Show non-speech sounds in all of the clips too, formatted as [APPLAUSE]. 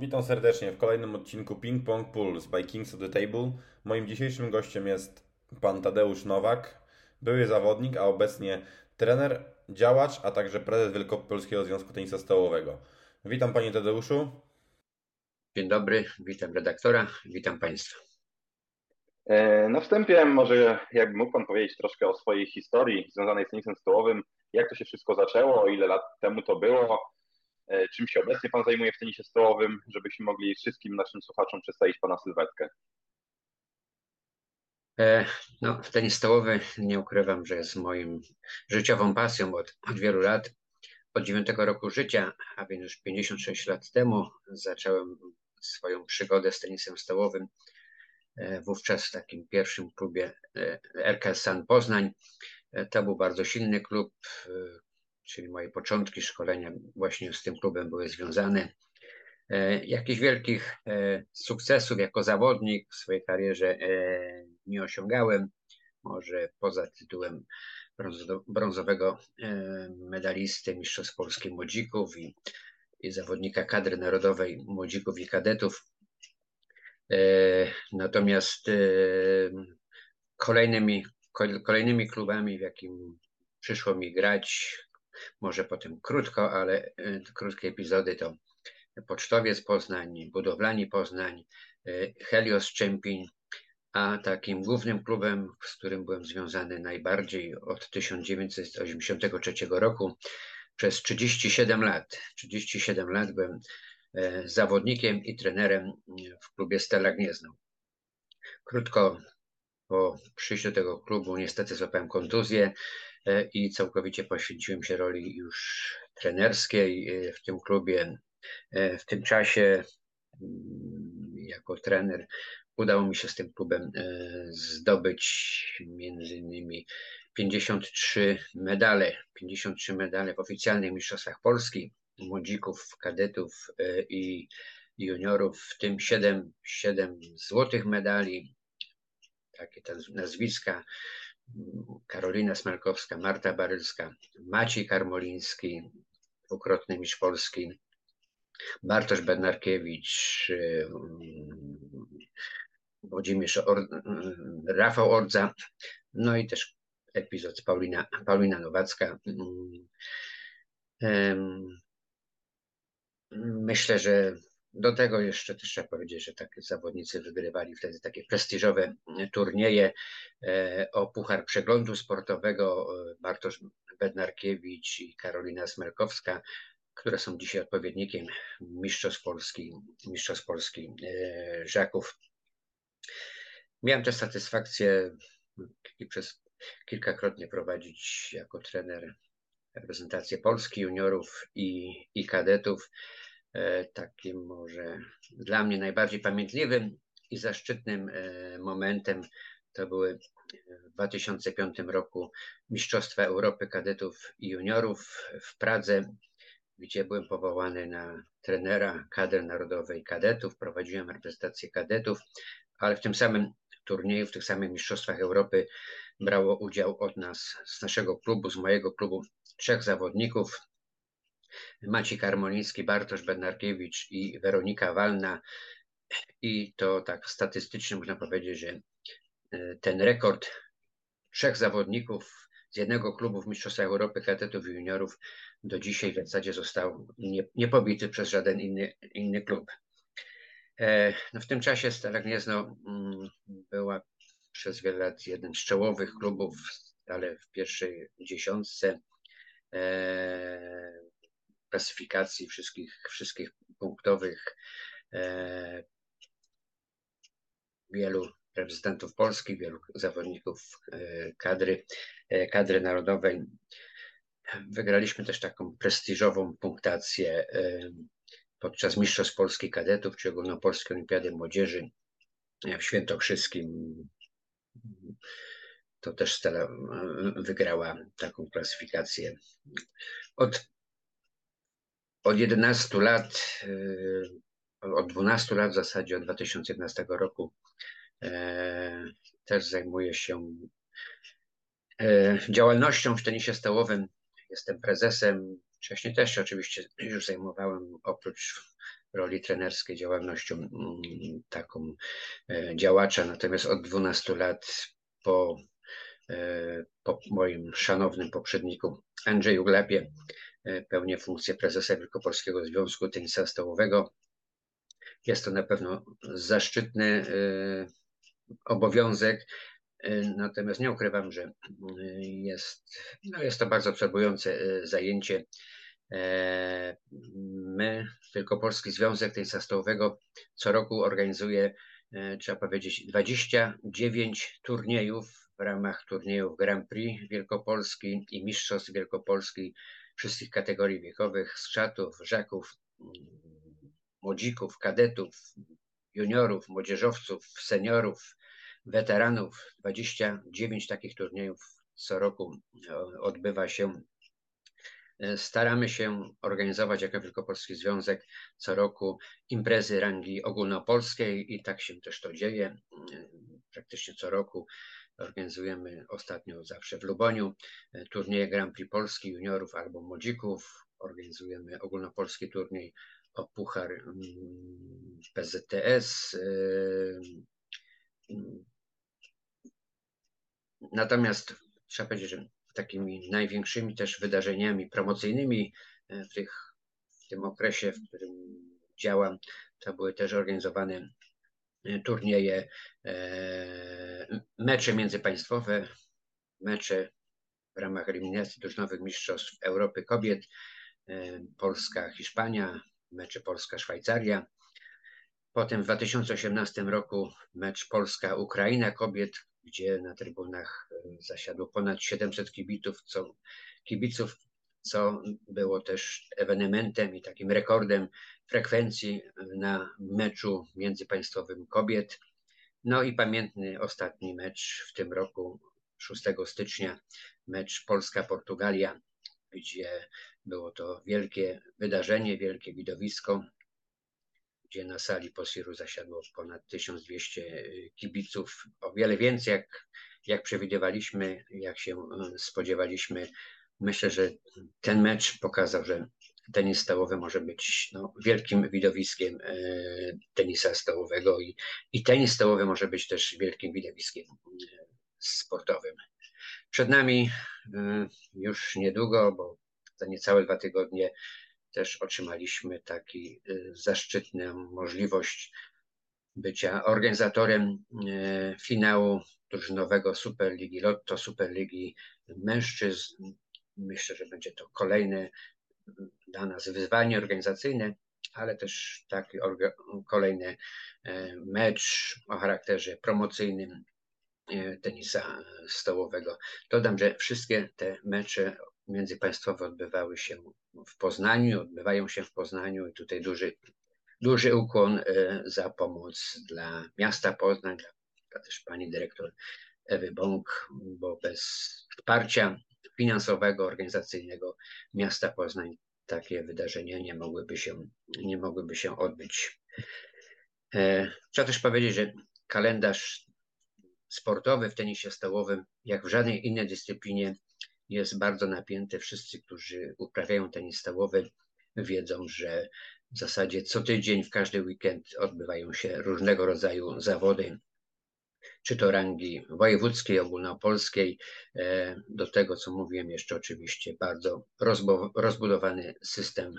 Witam serdecznie w kolejnym odcinku Ping Pong Pulse by Kings of the Table. Moim dzisiejszym gościem jest pan Tadeusz Nowak, były zawodnik, a obecnie trener, działacz, a także prezes Wielkopolskiego Związku Tenisa Stołowego. Witam panie Tadeuszu. Dzień dobry, witam redaktora, witam państwa. E, na wstępie może jakby mógł Pan powiedzieć troszkę o swojej historii związanej z tenisem stołowym, jak to się wszystko zaczęło, ile lat temu to było, czym się obecnie Pan zajmuje w tenisie stołowym, żebyśmy mogli wszystkim naszym słuchaczom przedstawić Pana sylwetkę. E, no, tenis stołowy nie ukrywam, że jest moim życiową pasją od, od wielu lat. Od dziewiątego roku życia, a więc już 56 lat temu, zacząłem swoją przygodę z tenisem stołowym E, wówczas w takim pierwszym klubie e, RKS San Poznań. E, to był bardzo silny klub, czyli moje początki szkolenia właśnie z tym klubem były związane. Jakichś wielkich sukcesów jako zawodnik w swojej karierze nie osiągałem. Może poza tytułem brązowego medalisty Mistrzostw Polski Młodzików i, i zawodnika kadry narodowej Młodzików i Kadetów E, natomiast e, kolejnymi, kolejnymi klubami, w jakim przyszło mi grać, może potem krótko, ale e, krótkie epizody to Pocztowiec Poznań, Budowlani Poznań, Helios Czempin, a takim głównym klubem, z którym byłem związany najbardziej od 1983 roku, przez 37 lat. 37 lat byłem E, zawodnikiem i trenerem w klubie Stella Gniezno. Krótko po przyjściu tego klubu niestety złapałem kontuzję e, i całkowicie poświęciłem się roli już trenerskiej e, w tym klubie. W tym czasie mm, jako trener udało mi się z tym klubem zdobyć między innymi 53 medale, 53 medale w oficjalnych mistrzostwach Polski, młodzików, kadetów e, i juniorów, w tym 7, 7 złotych medali, takie nazwiska, Karolina Smalkowska, Marta Barylska, Maciej Karmoliński, dwukrotny mistrz Polski, Bartosz Bednarkiewicz, e, Włodzimierz Or Rafał Ordza, no i też epizod Paulina, Paulina Nowacka. Myślę, że do tego jeszcze też trzeba powiedzieć, że takie zawodnicy wygrywali wtedy takie prestiżowe turnieje e, o Puchar Przeglądu Sportowego e, Bartosz Bednarkiewicz i Karolina Smerkowska, które są dzisiaj odpowiednikiem Mistrzostw Polski, Mistrzostw Polski e, Żaków. Miałem też satysfakcję przez kilkakrotnie prowadzić jako trener reprezentację Polski, juniorów i, i kadetów. E, takim może dla mnie najbardziej pamiętliwym i zaszczytnym e, momentem to były w 2005 roku Mistrzostwa Europy Kadetów i Juniorów w Pradze, gdzie byłem powołany na trenera kadry narodowej kadetów, prowadziłem reprezentację kadetów, ale w tym samym turnieju, w tych samych Mistrzostwach Europy brało udział od nas, z naszego klubu, z mojego klubu, trzech zawodników. Maciej Karmoliński, Bartosz Bednarkiewicz i Weronika Walna. I to tak statystycznie można powiedzieć, że e, ten rekord trzech zawodników z jednego klubu w Mistrzostwach Europy kadetów i juniorów do dzisiaj w zasadzie został nie, niepobity przez żaden inny, inny klub. E, no w tym czasie Stara Gniezno mm, była przez wiele lat jednym z czołowych klubów, ale w pierwszej dziesiątce e, klasyfikacji wszystkich, wszystkich punktowych e, wielu reprezentantów Polski, wielu zawodników kadry, kadry narodowej. Wygraliśmy też taką prestiżową punktację podczas Mistrzostw Polski Kadetów, czy Ogólnopolskiej Olimpiady Młodzieży w Świętokrzyskim. To też Stella e, wygrała taką klasyfikację. Od, od 11 lat, e, od 12 lat w zasadzie, od 2011 roku e, też zajmuję się działalnością w tenisie stołowym. Jestem prezesem Wcześniej też się oczywiście już zajmowałem, oprócz roli trenerskiej, działalnością mm, taką działacza. Natomiast od 12 lat po, po moim szanownym poprzedniku Andrzeju Glepie pełnię funkcję prezesa Wielkopolskiego Związku Tenisa Stołowego. Jest to na pewno zaszczytny obowiązek, natomiast nie ukrywam, że jest, no jest to bardzo absorbujące zajęcie. My, Wielkopolski Związek Tenisa Stołowego, co roku organizuje, trzeba powiedzieć, 29 turniejów w ramach turniejów Grand Prix Wielkopolski i Mistrzostw Wielkopolski wszystkich kategorii wiekowych, skrzatów, żaków, młodzików, kadetów, juniorów, młodzieżowców, seniorów, weteranów. 29 takich turniejów co roku odbywa się. Staramy się organizować jako Wielkopolski Związek co roku imprezy rangi ogólnopolskiej i tak się też to dzieje. Praktycznie co roku organizujemy ostatnio zawsze w Luboniu turnieje Grand Prix Polski juniorów albo młodzików. Organizujemy ogólnopolski turniej o puchar mm, PZTS. Natomiast trzeba powiedzieć, że takimi największymi też wydarzeniami promocyjnymi e, w, tych, w tym okresie, w którym działam, to były też organizowane e, turnieje, e, mecze międzypaństwowe, mecze w ramach eliminacji drużynowych Mistrzostw Europy Kobiet, Polska, Hiszpania, mecze Polska-Szwajcaria. Potem w 2018 roku mecz Polska-Ukraina kobiet, gdzie na trybunach e, zasiadło ponad 700 kibiców, co, kibiców, co było też ewenementem i takim rekordem frekwencji na meczu międzypaństwowym kobiet. No i pamiętny ostatni mecz w tym roku, 6 stycznia, mecz Polska-Portugalia, gdzie było to wielkie wydarzenie, wielkie widowisko, gdzie na sali Posiru zasiadło ponad 1200 kibiców, o wiele więcej jak, jak przewidywaliśmy, jak się e, spodziewaliśmy. Myślę, że ten mecz pokazał, że tenis stołowy może być no, wielkim widowiskiem e, tenisa stołowego i, i tenis stołowy może być też wielkim widowiskiem e, sportowym. Przed nami już niedługo, bo za niecałe dwa tygodnie też otrzymaliśmy taki zaszczytną możliwość bycia organizatorem finału drużynowego Superligi Lotto, Superligi Mężczyzn. Myślę, że będzie to kolejne dla nas wyzwanie organizacyjne, ale też taki kolejny y, mecz o charakterze promocyjnym tenisa stołowego. Dodam, że wszystkie te mecze międzypaństwowe odbywały się w Poznaniu, odbywają się w Poznaniu i tutaj duży, duży ukłon e, za pomoc dla miasta Poznań, dla, dla też pani dyrektor Ewy Bąk, bo bez wsparcia finansowego, organizacyjnego miasta Poznań takie wydarzenia nie mogłyby się, nie mogłyby się odbyć. E, trzeba też powiedzieć, że kalendarz sportowy w tenisie stołowym, jak w żadnej innej dyscyplinie, jest bardzo napięte. Wszyscy, którzy uprawiają tenis stołowy, wiedzą, że w zasadzie co tydzień, w każdy weekend odbywają się różnego rodzaju zawody, czy to rangi wojewódzkiej, ogólnopolskiej. E, do tego, co mówiłem, jeszcze oczywiście bardzo rozbudowany system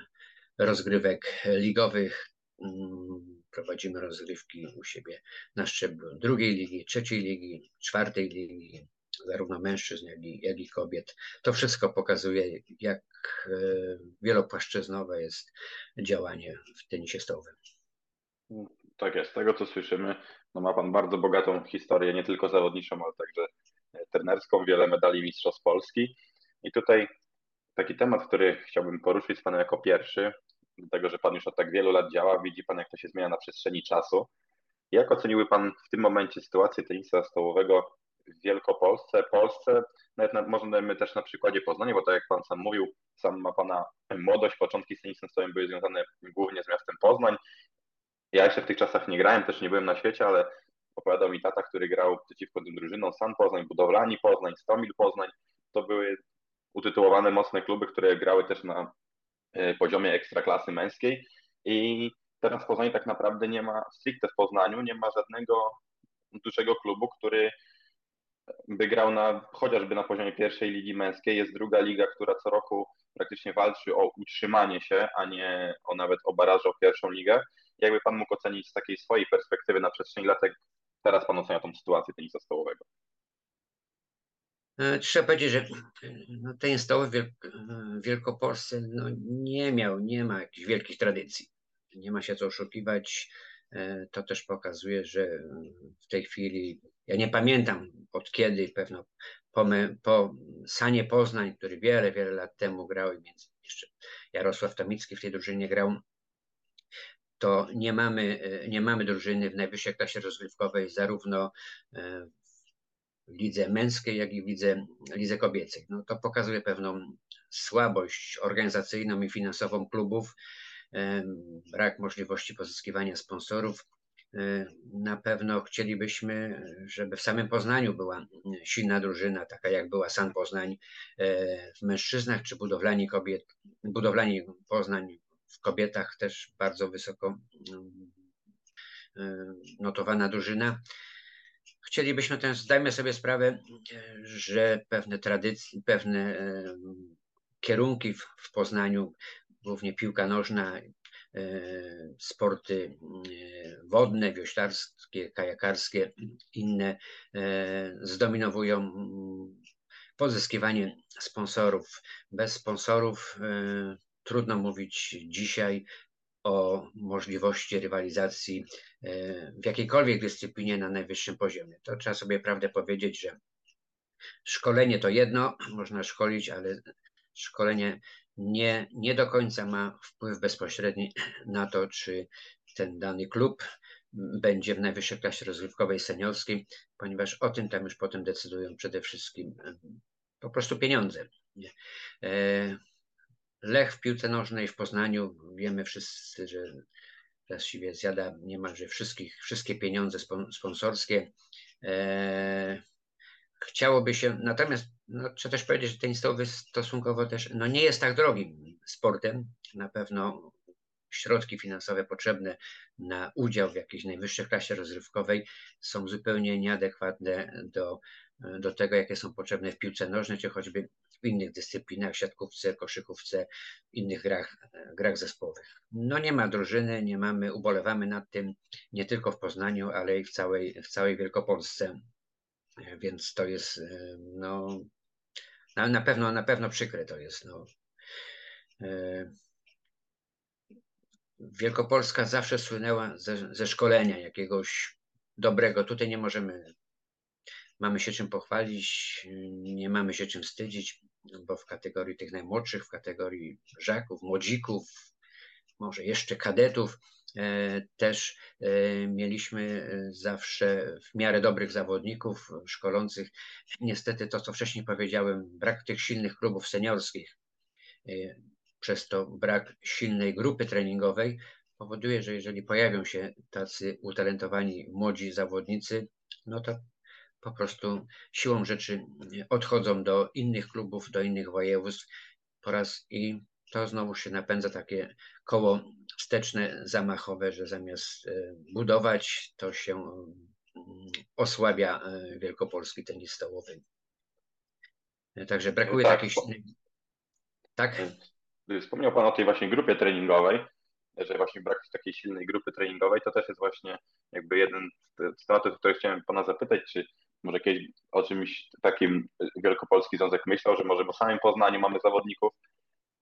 rozgrywek ligowych. Mm, prowadzimy rozgrywki u siebie na szczeblu drugiej ligi, trzeciej ligi, czwartej ligi, zarówno mężczyzn, jak i, jak i kobiet. To wszystko pokazuje, jak e, wielopłaszczyznowe jest działanie w tenisie stołowym. Tak jest, z tego co słyszymy, no ma Pan bardzo bogatą historię, nie tylko zawodniczą, ale także trenerską, wiele medali Mistrzostw Polski. I tutaj taki temat, który chciałbym poruszyć z Panem jako pierwszy, dlatego że Pan już od tak wielu lat działa, widzi Pan, jak to się zmienia na przestrzeni czasu. Jak oceniły Pan w tym momencie sytuację tenisa stołowego w Wielkopolsce, Polsce, nawet możemy też na przykładzie Poznania, bo tak jak Pan sam mówił, sam ma Pana młodość, początki z tenisem stołem były związane głównie z miastem Poznań. Ja jeszcze w tych czasach nie grałem, też nie byłem na świecie, ale opowiadał mi tata, który grał przeciwko tym drużynom San Poznań, Budowlani Poznań, Stomil Poznań. To były utytułowane mocne kluby, które grały też na e, poziomie ekstraklasy męskiej i teraz w Poznaniu tak naprawdę nie ma, stricte w Poznaniu, nie ma żadnego dużego klubu, który by grał na, chociażby na poziomie pierwszej ligi męskiej. Jest druga liga, która co roku praktycznie walczy o utrzymanie się, a nie o nawet o baraże o pierwszą ligę. Jakby Pan mógł ocenić z takiej swojej perspektywy na przestrzeni lat, jak teraz Pan ocenia tą sytuację tenisa stołowego? E, trzeba powiedzieć, że no, tenis stołowy w Wielkopolsce no, nie miał, nie ma jakichś wielkich tradycji. Nie ma się co oszukiwać. E, to też pokazuje, że w tej chwili, ja nie pamiętam od kiedy, pewno po, po Sanie Poznań, który wiele, wiele lat temu grał i między jeszcze Jarosław Tomicki w tej drużynie grał, to nie mamy, e, nie mamy drużyny w najwyższej klasie rozgrywkowej zarówno e, w lidze męskiej, jak i w lidze, lidze kobiecej. No, to pokazuje pewną słabość organizacyjną i finansową klubów, brak możliwości pozyskiwania sponsorów. Na pewno chcielibyśmy, żeby w samym Poznaniu była silna drużyna, taka jak była San Poznań e, w mężczyznach, czy budowlani kobiet, budowlani Poznań w kobietach też bardzo wysoko e, notowana drużyna. Chcielibyśmy też, zdajmy sobie sprawę, że pewne tradycje, pewne kierunki w, Poznaniu głównie piłka nożna, sporty wodne, wioślarskie, kajakarskie, inne zdominowują mm, pozyskiwanie sponsorów. Bez sponsorów trudno mówić dzisiaj o możliwości rywalizacji w jakiejkolwiek dyscyplinie na najwyższym poziomie. To trzeba sobie prawdę powiedzieć, że szkolenie to jedno, można szkolić, ale szkolenie nie, nie do końca ma wpływ bezpośredni na to, czy ten dany klub będzie w najwyższej klasie rozgrywkowej seniorskiej, ponieważ o tym tam już potem decydują przede wszystkim po prostu pieniądze. Lech w piłce nożnej w Poznaniu, wiemy wszyscy, że właściwie zjada niemalże wszystkich, wszystkie pieniądze sponsorskie. E, chciałoby się, natomiast no, trzeba też powiedzieć, że tenis stołowy stosunkowo też no, nie jest tak drogim sportem. Na pewno środki finansowe potrzebne na udział w jakiejś najwyższej klasie rozrywkowej są zupełnie nieadekwatne do, do tego, jakie są potrzebne w piłce nożnej, czy choćby w innych dyscyplinach, siatkówce, koszykówce, innych grach, grach zespołowych. No nie ma drużyny, nie mamy, ubolewamy nad tym nie tylko w Poznaniu, ale i w całej, w całej Wielkopolsce. Więc to jest no, na, na, pewno, na pewno przykre to jest. No. E, Wielkopolska zawsze słynęła ze, ze szkolenia jakiegoś dobrego. Tutaj nie możemy, mamy się czym pochwalić, nie mamy się czym wstydzić, bo w kategorii tych najmłodszych, w kategorii żaków, młodzików, może jeszcze kadetów, E, też e, mieliśmy e, zawsze w miarę dobrych zawodników szkolących. Niestety to, co wcześniej powiedziałem, brak tych silnych klubów seniorskich, przez to brak silnej grupy treningowej powoduje, że jeżeli pojawią się tacy utalentowani młodzi zawodnicy, no to po prostu siłą rzeczy odchodzą do innych klubów, do innych województw po raz i to znowu się napędza takie koło wsteczne, zamachowe, że zamiast e, budować, to się mm, osłabia e, wielkopolski tenis stołowy. E, także brakuje no tak, takiej... Tak? Wspomniał Pan o tej właśnie grupie treningowej, że właśnie brak takiej silnej grupy treningowej, to też jest właśnie jakby jeden z tematów, o który chciałem Pana zapytać, czy może kiedyś o czymś takim Wielkopolski Związek myślał, że może w samym Poznaniu mamy zawodników,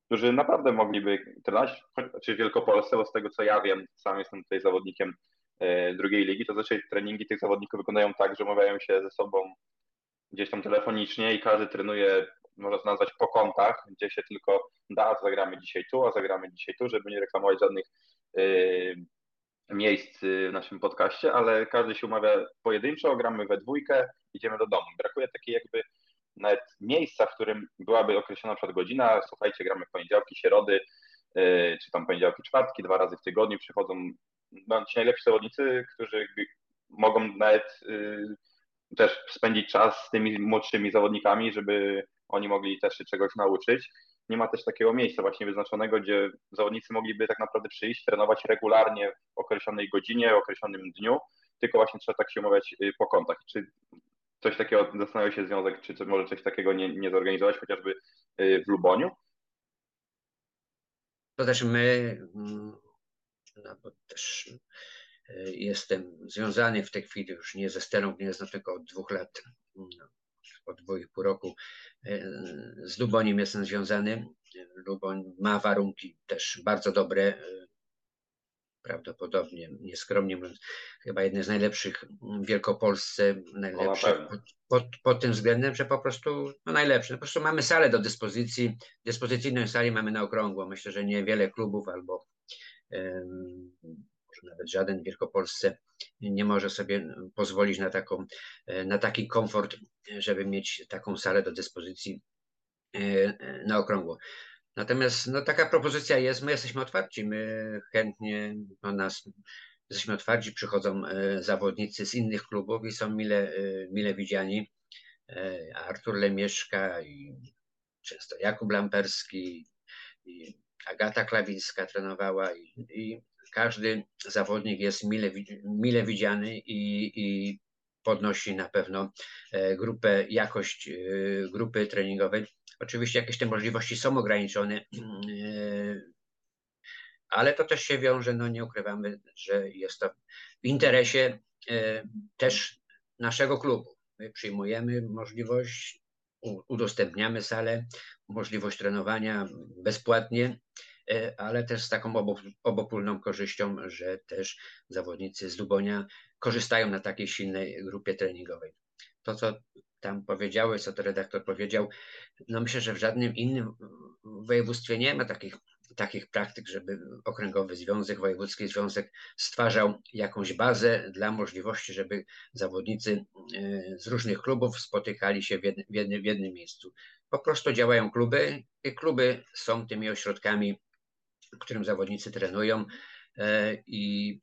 którzy naprawdę mogliby trenować, czy w Wielkopolsce, bo z tego co ja wiem, sam jestem tutaj zawodnikiem e, drugiej ligi, to zazwyczaj treningi tych zawodników wyglądają tak, że umawiają się ze sobą gdzieś tam telefonicznie i każdy trenuje, można to nazwać po kątach, gdzie się tylko da, zagramy dzisiaj tu, a zagramy dzisiaj tu, żeby nie reklamować żadnych yy, miejsc w naszym podcaście, ale każdy się umawia pojedynczo, gramy we dwójkę, idziemy do domu. Brakuje takiej jakby nawet miejsca, w którym byłaby określona na przykład godzina, słuchajcie, gramy w poniedziałki, środy, yy, czy tam poniedziałki, czwartki, dwa razy w tygodniu przychodzą no, ci najlepsi zawodnicy, którzy mogą nawet yy, też spędzić czas z tymi młodszymi zawodnikami, żeby oni mogli też się czegoś nauczyć. Nie ma też takiego miejsca właśnie wyznaczonego, gdzie zawodnicy mogliby tak naprawdę przyjść, trenować regularnie w określonej godzinie, w określonym dniu, tylko właśnie trzeba tak się umawiać y, po kontach. Czy coś takiego zastanawia się związek, czy może coś takiego nie, nie zorganizować, chociażby y, w Luboniu? To też my, mm, no bo też y, jestem związany w tej chwili już nie ze Stelą Gniezno, tylko od dwóch lat, no, od dwóch i pół roku z Luboniem jestem związany. Luboń ma warunki też bardzo dobre, prawdopodobnie, nieskromnie mówiąc, chyba jedne z najlepszych w Wielkopolsce, najlepsze pod, pod, pod, tym względem, że po prostu no najlepsze. No po prostu mamy salę do dyspozycji, dyspozycyjną salę mamy na okrągło. Myślę, że niewiele klubów albo um, nawet żaden w Wielkopolsce nie może sobie pozwolić na, taką, na taki komfort, żeby mieć taką salę do dyspozycji e, na okrągło. Natomiast no, taka propozycja jest, my jesteśmy otwarci, my chętnie no, nas jesteśmy otwarci, przychodzą e, zawodnicy z innych klubów i są mile, e, mile widziani. E, Artur Lemieszka i często Jakub Lamperski i Agata Klawińska trenowała i, i każdy zawodnik jest mile, mile widziany i, i podnosi na pewno grupę, jakość grupy treningowej. Oczywiście jakieś te możliwości są ograniczone, ale to też się wiąże, no nie ukrywamy, że jest to w interesie też naszego klubu. My przyjmujemy możliwość, udostępniamy salę, możliwość trenowania bezpłatnie, ale też z taką obopólną korzyścią, że też zawodnicy z Lubonia korzystają na takiej silnej grupie treningowej. To, co tam powiedziałeś, co to redaktor powiedział, no myślę, że w żadnym innym województwie nie ma takich, takich praktyk, żeby Okręgowy Związek, Wojewódzki Związek stwarzał jakąś bazę dla możliwości, żeby zawodnicy e, z różnych klubów spotykali się w jednym, w jednym miejscu. Po prostu działają kluby i kluby są tymi ośrodkami, w którym zawodnicy trenują e, i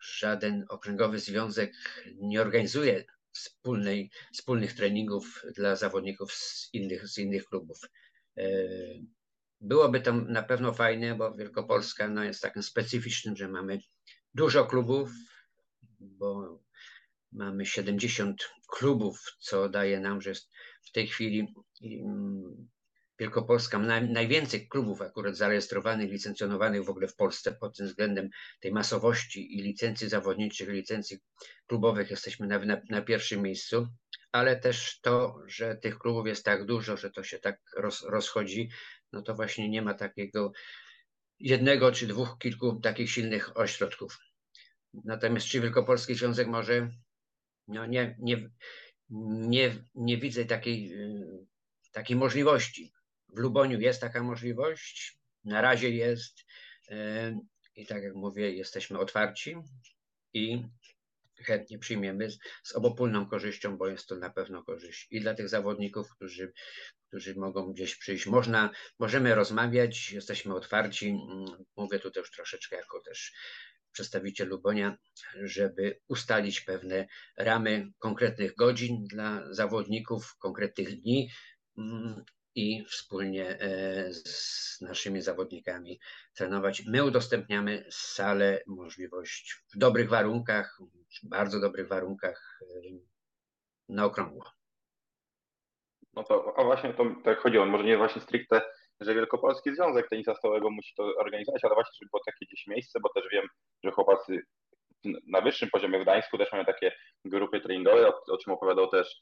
żaden okręgowy związek nie organizuje wspólnej, wspólnych treningów dla zawodników z innych, z innych klubów. E, byłoby to na pewno fajne, bo Wielkopolska no, jest takim specyficznym, że mamy dużo klubów, bo mamy 70 klubów, co daje nam, że w tej chwili mm, Wielkopolska ma najwięcej klubów akurat zarejestrowanych, licencjonowanych w ogóle w Polsce pod tym względem tej masowości i licencji zawodniczych, licencji klubowych. Jesteśmy na, na, na pierwszym miejscu, ale też to, że tych klubów jest tak dużo, że to się tak roz, rozchodzi, no to właśnie nie ma takiego jednego czy dwóch, kilku takich silnych ośrodków. Natomiast czy Wielkopolski Związek może, no nie, nie, nie, nie widzę takiej, takiej możliwości w Luboniu jest taka możliwość, na razie jest e, i tak jak mówię, jesteśmy otwarci i chętnie przyjmiemy z, z obopólną korzyścią, bo jest to na pewno korzyść i dla tych zawodników, którzy, którzy mogą gdzieś przyjść. Można, możemy rozmawiać, jesteśmy otwarci. Mówię tu też troszeczkę jako też przedstawiciel Lubonia, żeby ustalić pewne ramy konkretnych godzin dla zawodników, konkretnych dni, i wspólnie e, z naszymi zawodnikami trenować. My udostępniamy salę, możliwość w dobrych warunkach, w bardzo dobrych warunkach e, na okrągło. No to, a właśnie to tak chodziło, może nie właśnie stricte, że Wielkopolski Związek Tenisa Stołowego musi to organizować, ale właśnie, żeby było takie gdzieś miejsce, bo też wiem, że chłopacy na wyższym poziomie w Gdańsku też mają takie grupy treningowe, o, o czym opowiadał też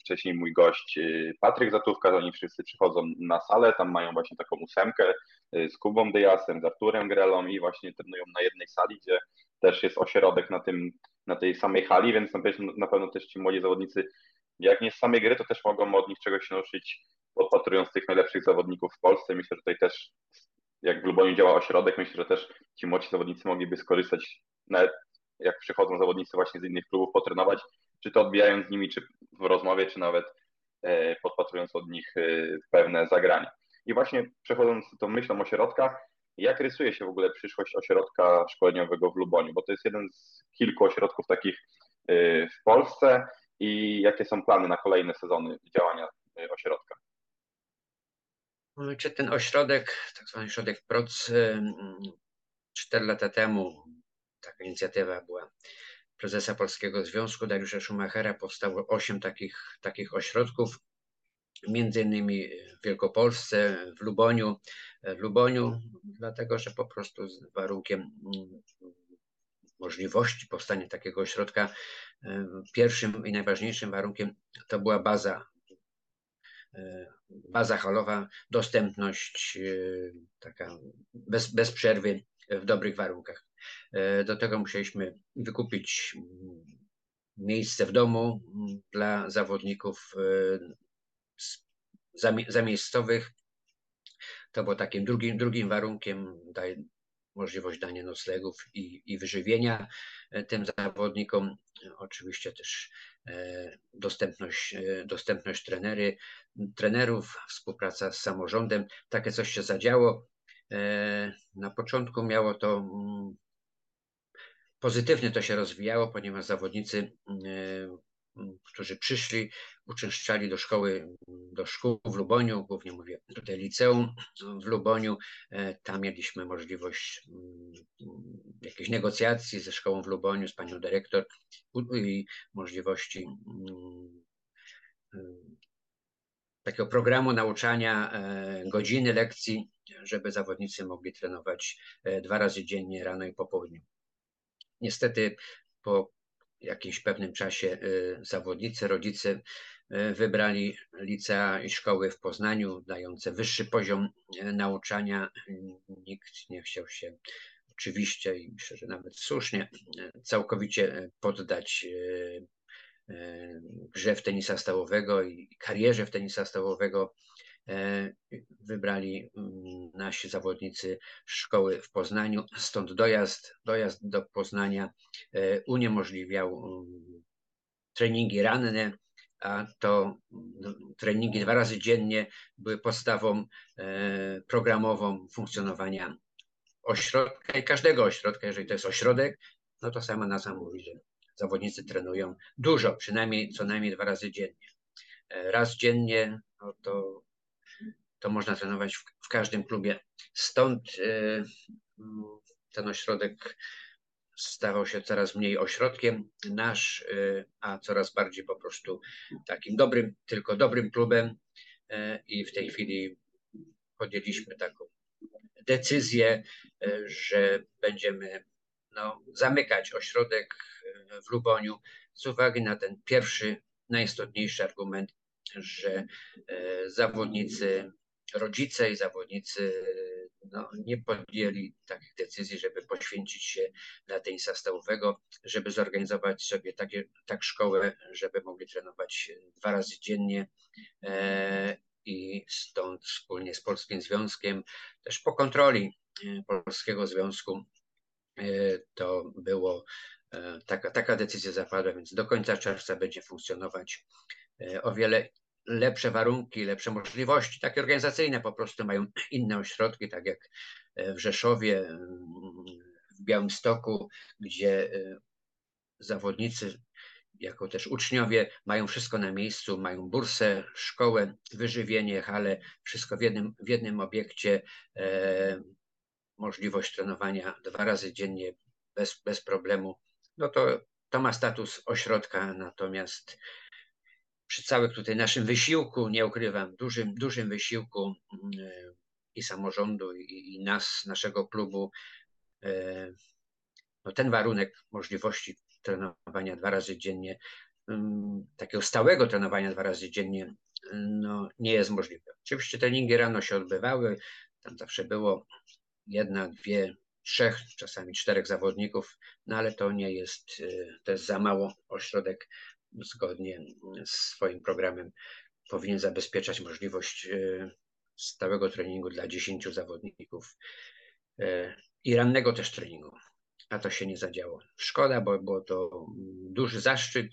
wcześniej mój gość e, Patryk Zatówka, oni wszyscy przychodzą na salę, tam mają właśnie taką ósemkę e, z Kubą Dyasem, z Arturem Grelą i właśnie trenują na jednej sali, gdzie też jest ośrodek na, tym, na tej samej hali, więc na pewno też ci młodzi zawodnicy, jak nie z samej gry, to też mogą od nich czegoś nauczyć, podpatrując tych najlepszych zawodników w Polsce. Myślę, że tutaj też, jak w Luboniu działa ośrodek, myślę, że też ci młodzi zawodnicy mogliby skorzystać, nawet jak przychodzą zawodnicy właśnie z innych klubów potrenować, czy to odbijając z nimi, czy w rozmowie, czy nawet e, podpatrując od nich e, pewne zagrania. I właśnie przechodząc tą myślą o środkach, jak rysuje się w ogóle przyszłość ośrodka szkoleniowego w Luboniu? Bo to jest jeden z kilku ośrodków takich e, w Polsce i jakie są plany na kolejne sezony działania ośrodka? Czy ten ośrodek, tak zwany ośrodek PROC, cztery lata temu taka inicjatywa była prezesa Polskiego Związku Dariusza Schumachera. Powstało osiem takich, takich ośrodków, między innymi w Wielkopolsce, w Luboniu. W Luboniu, dlatego że po prostu z warunkiem możliwości powstania takiego ośrodka, pierwszym i najważniejszym warunkiem to była baza baza halowa, dostępność taka bez, bez przerwy w dobrych warunkach. E, do tego musieliśmy wykupić miejsce w domu dla zawodników e, zamiejscowych. To było takim drugim, drugim warunkiem, daje możliwość dania noclegów i, i wyżywienia e, tym zawodnikom. Oczywiście też dostępność, dostępność trenery, trenerów, współpraca z samorządem. Takie coś się zadziało. Na początku miało to mm, pozytywnie to się rozwijało, ponieważ zawodnicy, którzy przyszli, uczęszczali do szkoły, do szkół w Luboniu, głównie mówię tutaj liceum w Luboniu. E, tam mieliśmy możliwość jakiejś negocjacji ze szkołą w Luboniu, z panią dyrektor i możliwości takiego programu nauczania, e, godziny lekcji, żeby zawodnicy mogli trenować e, dwa razy dziennie, rano i po południu. Niestety po jakimś pewnym czasie e, zawodnicy, rodzice wybrali licea i szkoły w Poznaniu, dające wyższy poziom nauczania. Nikt nie chciał się oczywiście i myślę, że nawet słusznie całkowicie poddać grze w tenisa stołowego i karierze w tenisa stołowego wybrali mm, nasi zawodnicy szkoły w Poznaniu. Stąd dojazd, dojazd do Poznania e, uniemożliwiał mm, treningi ranne, a to no, treningi dwa razy dziennie były podstawą e, programową funkcjonowania ośrodka i każdego ośrodka, jeżeli to jest ośrodek, no to sama nazwa mówi, że zawodnicy trenują dużo, przynajmniej co najmniej dwa razy dziennie. E, raz dziennie no to, to można trenować w, w każdym klubie. Stąd e, ten ośrodek stawał się coraz mniej ośrodkiem nasz, e, a coraz bardziej po prostu takim dobrym, tylko dobrym klubem. I w tej chwili podjęliśmy taką decyzję, że będziemy no, zamykać ośrodek w Luboniu z uwagi na ten pierwszy, najistotniejszy argument, że zawodnicy, rodzice i zawodnicy no, nie podjęli takich decyzji, żeby poświęcić się dla tenisa stołowego, żeby zorganizować sobie takie, tak szkołę, żeby mogli trenować dwa razy dziennie e, i stąd wspólnie z Polskim Związkiem, też po kontroli Polskiego Związku E, to było, e, taka, taka decyzja zapadła, więc do końca czerwca będzie funkcjonować e, o wiele lepsze warunki, lepsze możliwości, takie organizacyjne po prostu mają [CLEARS THROAT] inne ośrodki, tak jak w Rzeszowie, w Białymstoku, gdzie zawodnicy, jako też uczniowie, mają wszystko na miejscu, mają bursę, szkołę, wyżywienie, hale, wszystko w jednym, w jednym obiekcie możliwość trenowania dwa razy dziennie bez, bez problemu, no to to ma status ośrodka, natomiast przy całym tutaj naszym wysiłku, nie ukrywam, dużym, dużym wysiłku mm, i samorządu, i, i nas, naszego klubu, e, no ten warunek możliwości trenowania dwa razy dziennie, mm, takiego stałego trenowania dwa razy dziennie, no, nie jest możliwe. Oczywiście treningi rano się odbywały, tam zawsze było jedna, dwie, trzech, czasami czterech zawodników, no ale to nie jest, y, to jest za mało. Ośrodek zgodnie z swoim programem powinien zabezpieczać możliwość y, stałego treningu dla 10 zawodników y, i rannego też treningu. A to się nie zadziało. Szkoda, bo było to duży zaszczyt,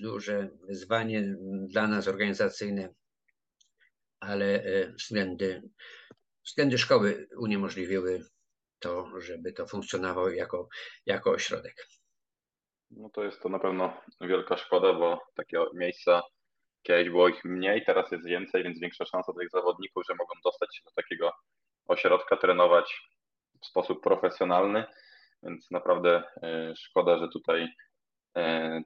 duże wyzwanie dla nas organizacyjne, ale względy względy szkoły uniemożliwiły to, żeby to funkcjonowało jako, jako ośrodek. No to jest to na pewno wielka szkoda, bo takie miejsca kiedyś było ich mniej, teraz jest więcej, więc większa szansa tych zawodników, że mogą dostać się do takiego ośrodka, trenować w sposób profesjonalny, więc naprawdę szkoda, że tutaj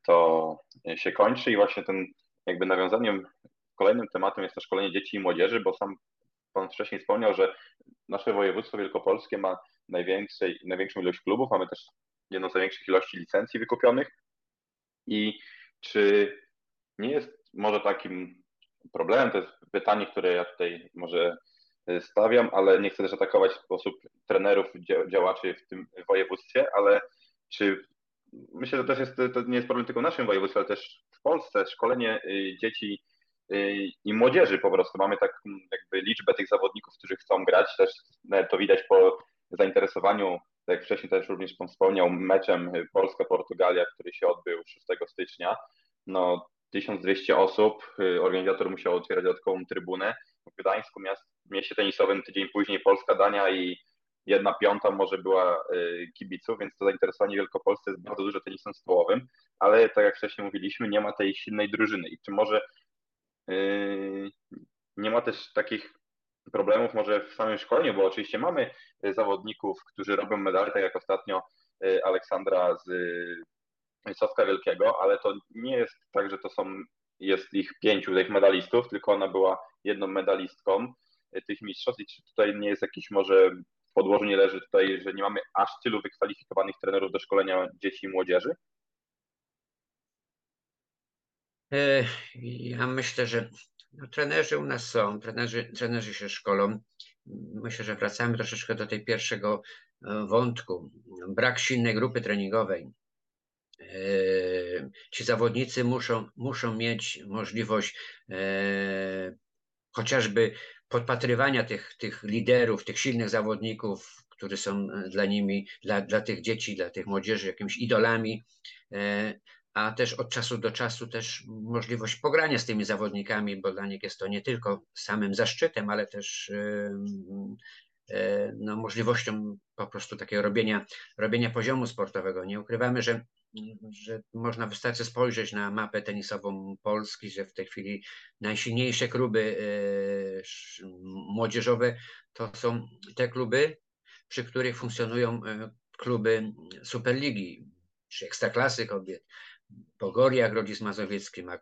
to się kończy. I właśnie ten jakby nawiązaniem kolejnym tematem jest to szkolenie dzieci i młodzieży, bo sam Pan wcześniej wspomniał, że nasze województwo wielkopolskie ma największą ilość klubów, mamy też jedną z największych ilości licencji wykupionych i czy nie jest może takim problemem, to jest pytanie, które ja tutaj może stawiam, ale nie chcę też atakować w sposób trenerów, działaczy w tym województwie, ale czy myślę, że też jest, to nie jest problem tylko w naszym województwie, ale też w Polsce szkolenie y, dzieci y, i młodzieży po prostu. Mamy taką jakby liczbę tych zawodników, którzy chcą grać, też to widać po zainteresowaniu, tak jak wcześniej też również Pan wspomniał, meczem Polska-Portugalia, który się odbył 6 stycznia. No 1200 osób, y, organizator musiał otwierać dodatkową trybunę. W Gdańsku, miast, mieście tenisowym, tydzień później Polska-Dania i jedna piąta może była y, kibiców, więc to zainteresowanie Wielkopolsce jest bardzo duże tenisem stołowym, ale tak jak wcześniej mówiliśmy, nie ma tej silnej drużyny. I czy może yy, nie ma też takich problemów może w samym szkoleniu, bo oczywiście mamy zawodników, którzy robią medale, tak jak ostatnio y, Aleksandra z Soska Wielkiego, ale to nie jest tak, że to są, jest ich pięciu tych medalistów, tylko ona była jedną medalistką tych mistrzostw i czy tutaj nie jest jakiś może w podłożu nie leży tutaj, że nie mamy aż tylu wykwalifikowanych trenerów do szkolenia dzieci i młodzieży? Ja myślę, że no, trenerzy u nas są, trenerzy, trenerzy się szkolą. Myślę, że wracamy troszeczkę do tej pierwszego e, wątku. Brak silnej grupy treningowej. E, ci zawodnicy muszą, muszą mieć możliwość chociażby podpatrywania tych, tych liderów, tych silnych zawodników, którzy są dla nimi, dla, dla tych dzieci, dla tych młodzieży jakimiś idolami, e, a też od czasu do czasu też możliwość pogrania z tymi zawodnikami, bo dla nich jest to nie tylko samym zaszczytem, ale też e, no, możliwością po prostu takiego robienia, robienia poziomu sportowego. Nie ukrywamy, że że można wystarczy spojrzeć na mapę tenisową Polski, że w tej chwili najsilniejsze kluby e, młodzieżowe to są te kluby, przy których funkcjonują e, kluby Superligi, czy Ekstraklasy kobiet. Pogoria Grodzisk Mazowiecki ma,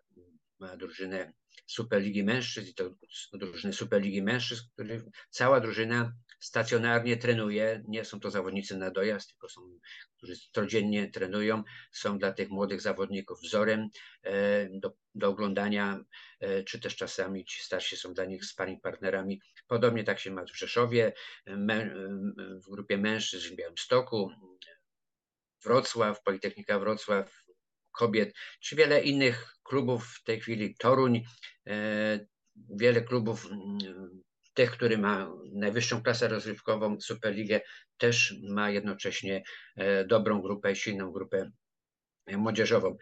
ma drużynę Superligi Mężczyzn i to drużyny Superligi Mężczyzn, który cała drużyna stacjonarnie trenuje. Nie są to zawodnicy na dojazd, tylko są, którzy codziennie trenują. Są dla tych młodych zawodników wzorem e, do, do oglądania, e, czy też czasami ci starsi są dla nich sparring partnerami. Podobnie tak się ma w Rzeszowie, w grupie mężczyzn w Białymstoku, Wrocław, Politechnika Wrocław, kobiet, czy wiele innych klubów w tej chwili, Toruń, e, wiele klubów, mm, tych, który ma najwyższą klasę rozrywkową, Superligę, też ma jednocześnie e, dobrą grupę, silną grupę młodzieżową.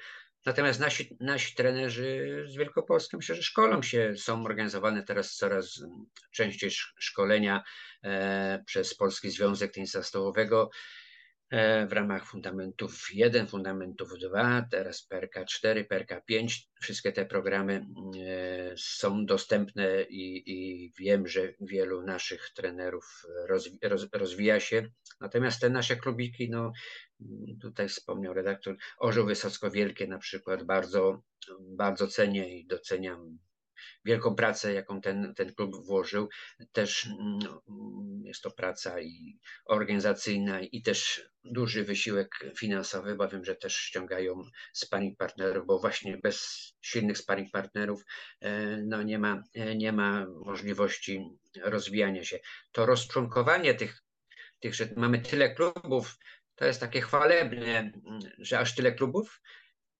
Natomiast nasi, nasi trenerzy z Wielkopolski myślę, że szkolą się, są organizowane teraz coraz częściej szkolenia e, przez Polski Związek Tenisa Stołowego. E, w ramach fundamentów 1, fundamentów 2, teraz PRK 4, PRK 5. Wszystkie te programy e, są dostępne i, i wiem, że wielu naszych trenerów rozwi roz, rozwija się. Natomiast te nasze klubiki, no tutaj wspomniał redaktor Orzeł Wysocko-Wielkie na przykład, bardzo, bardzo cenię i doceniam wielką pracę, jaką ten, ten klub włożył. Też mm, jest to praca i organizacyjna i też duży wysiłek finansowy, bo wiem, że też ściągają sparring partnerów, bo właśnie bez silnych sparring partnerów e, no nie, ma, e, nie ma możliwości rozwijania się. To rozczłonkowanie tych, tych, że mamy tyle klubów, to jest takie chwalebne, że aż tyle klubów,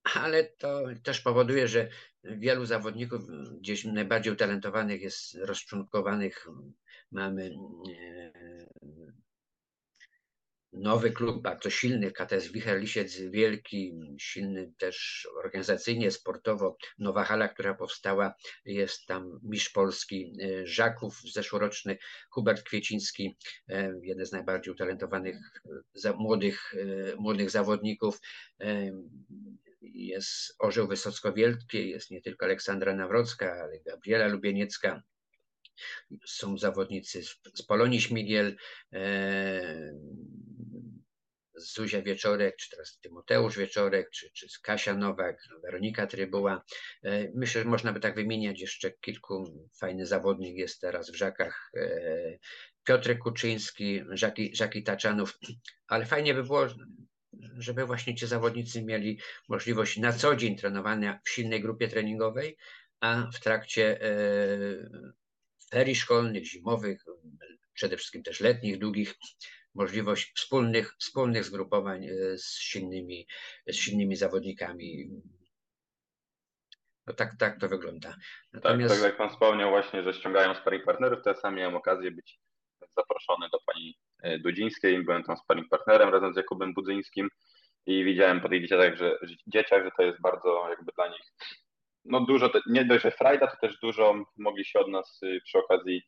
ale to też powoduje, że wielu zawodników gdzieś najbardziej utalentowanych jest rozczłonkowanych. Mamy nowy klub, bardzo silny, KTS Wicher-Lisiec wielki, silny też organizacyjnie, sportowo. Nowa hala, która powstała, jest tam mistrz Polski e, Żaków zeszłoroczny, Hubert Kwieciński, e, jeden z najbardziej utalentowanych młodych, młodych zawodników. Jest Orzeł Wysocko-Wielkie, jest nie tylko Aleksandra Nawrocka, ale Gabriela Lubieniecka, są zawodnicy z Polonii Śmigiel, e, Zuzia Wieczorek, czy teraz Tymoteusz Wieczorek, czy, czy Kasia Nowak, Weronika Trybuła. E, myślę, że można by tak wymieniać jeszcze kilku. Fajny zawodnik jest teraz w Żakach. E, Piotr Kuczyński, Żaki, Żaki Taczanów, ale fajnie by było, żeby właśnie ci zawodnicy mieli możliwość na co dzień trenowania w silnej grupie treningowej, a w trakcie ferii szkolnych, zimowych, przede wszystkim też letnich, długich, możliwość wspólnych, wspólnych zgrupowań e, z silnymi, z silnymi zawodnikami. No tak, tak to wygląda. Natomiast... Tak, tak jak Pan wspomniał właśnie, że ściągają sparring partnerów, to ja sam miałem okazję być zaproszony do Pani e, Dudzińskiej, byłem tam sparring partnerem razem z Jakubem Budzyńskim i widziałem po tych dzieciach, że, dzieciach, że to jest bardzo jakby dla nich no dużo, nie dość, że frajda, to też dużo mogli się od nas y, przy okazji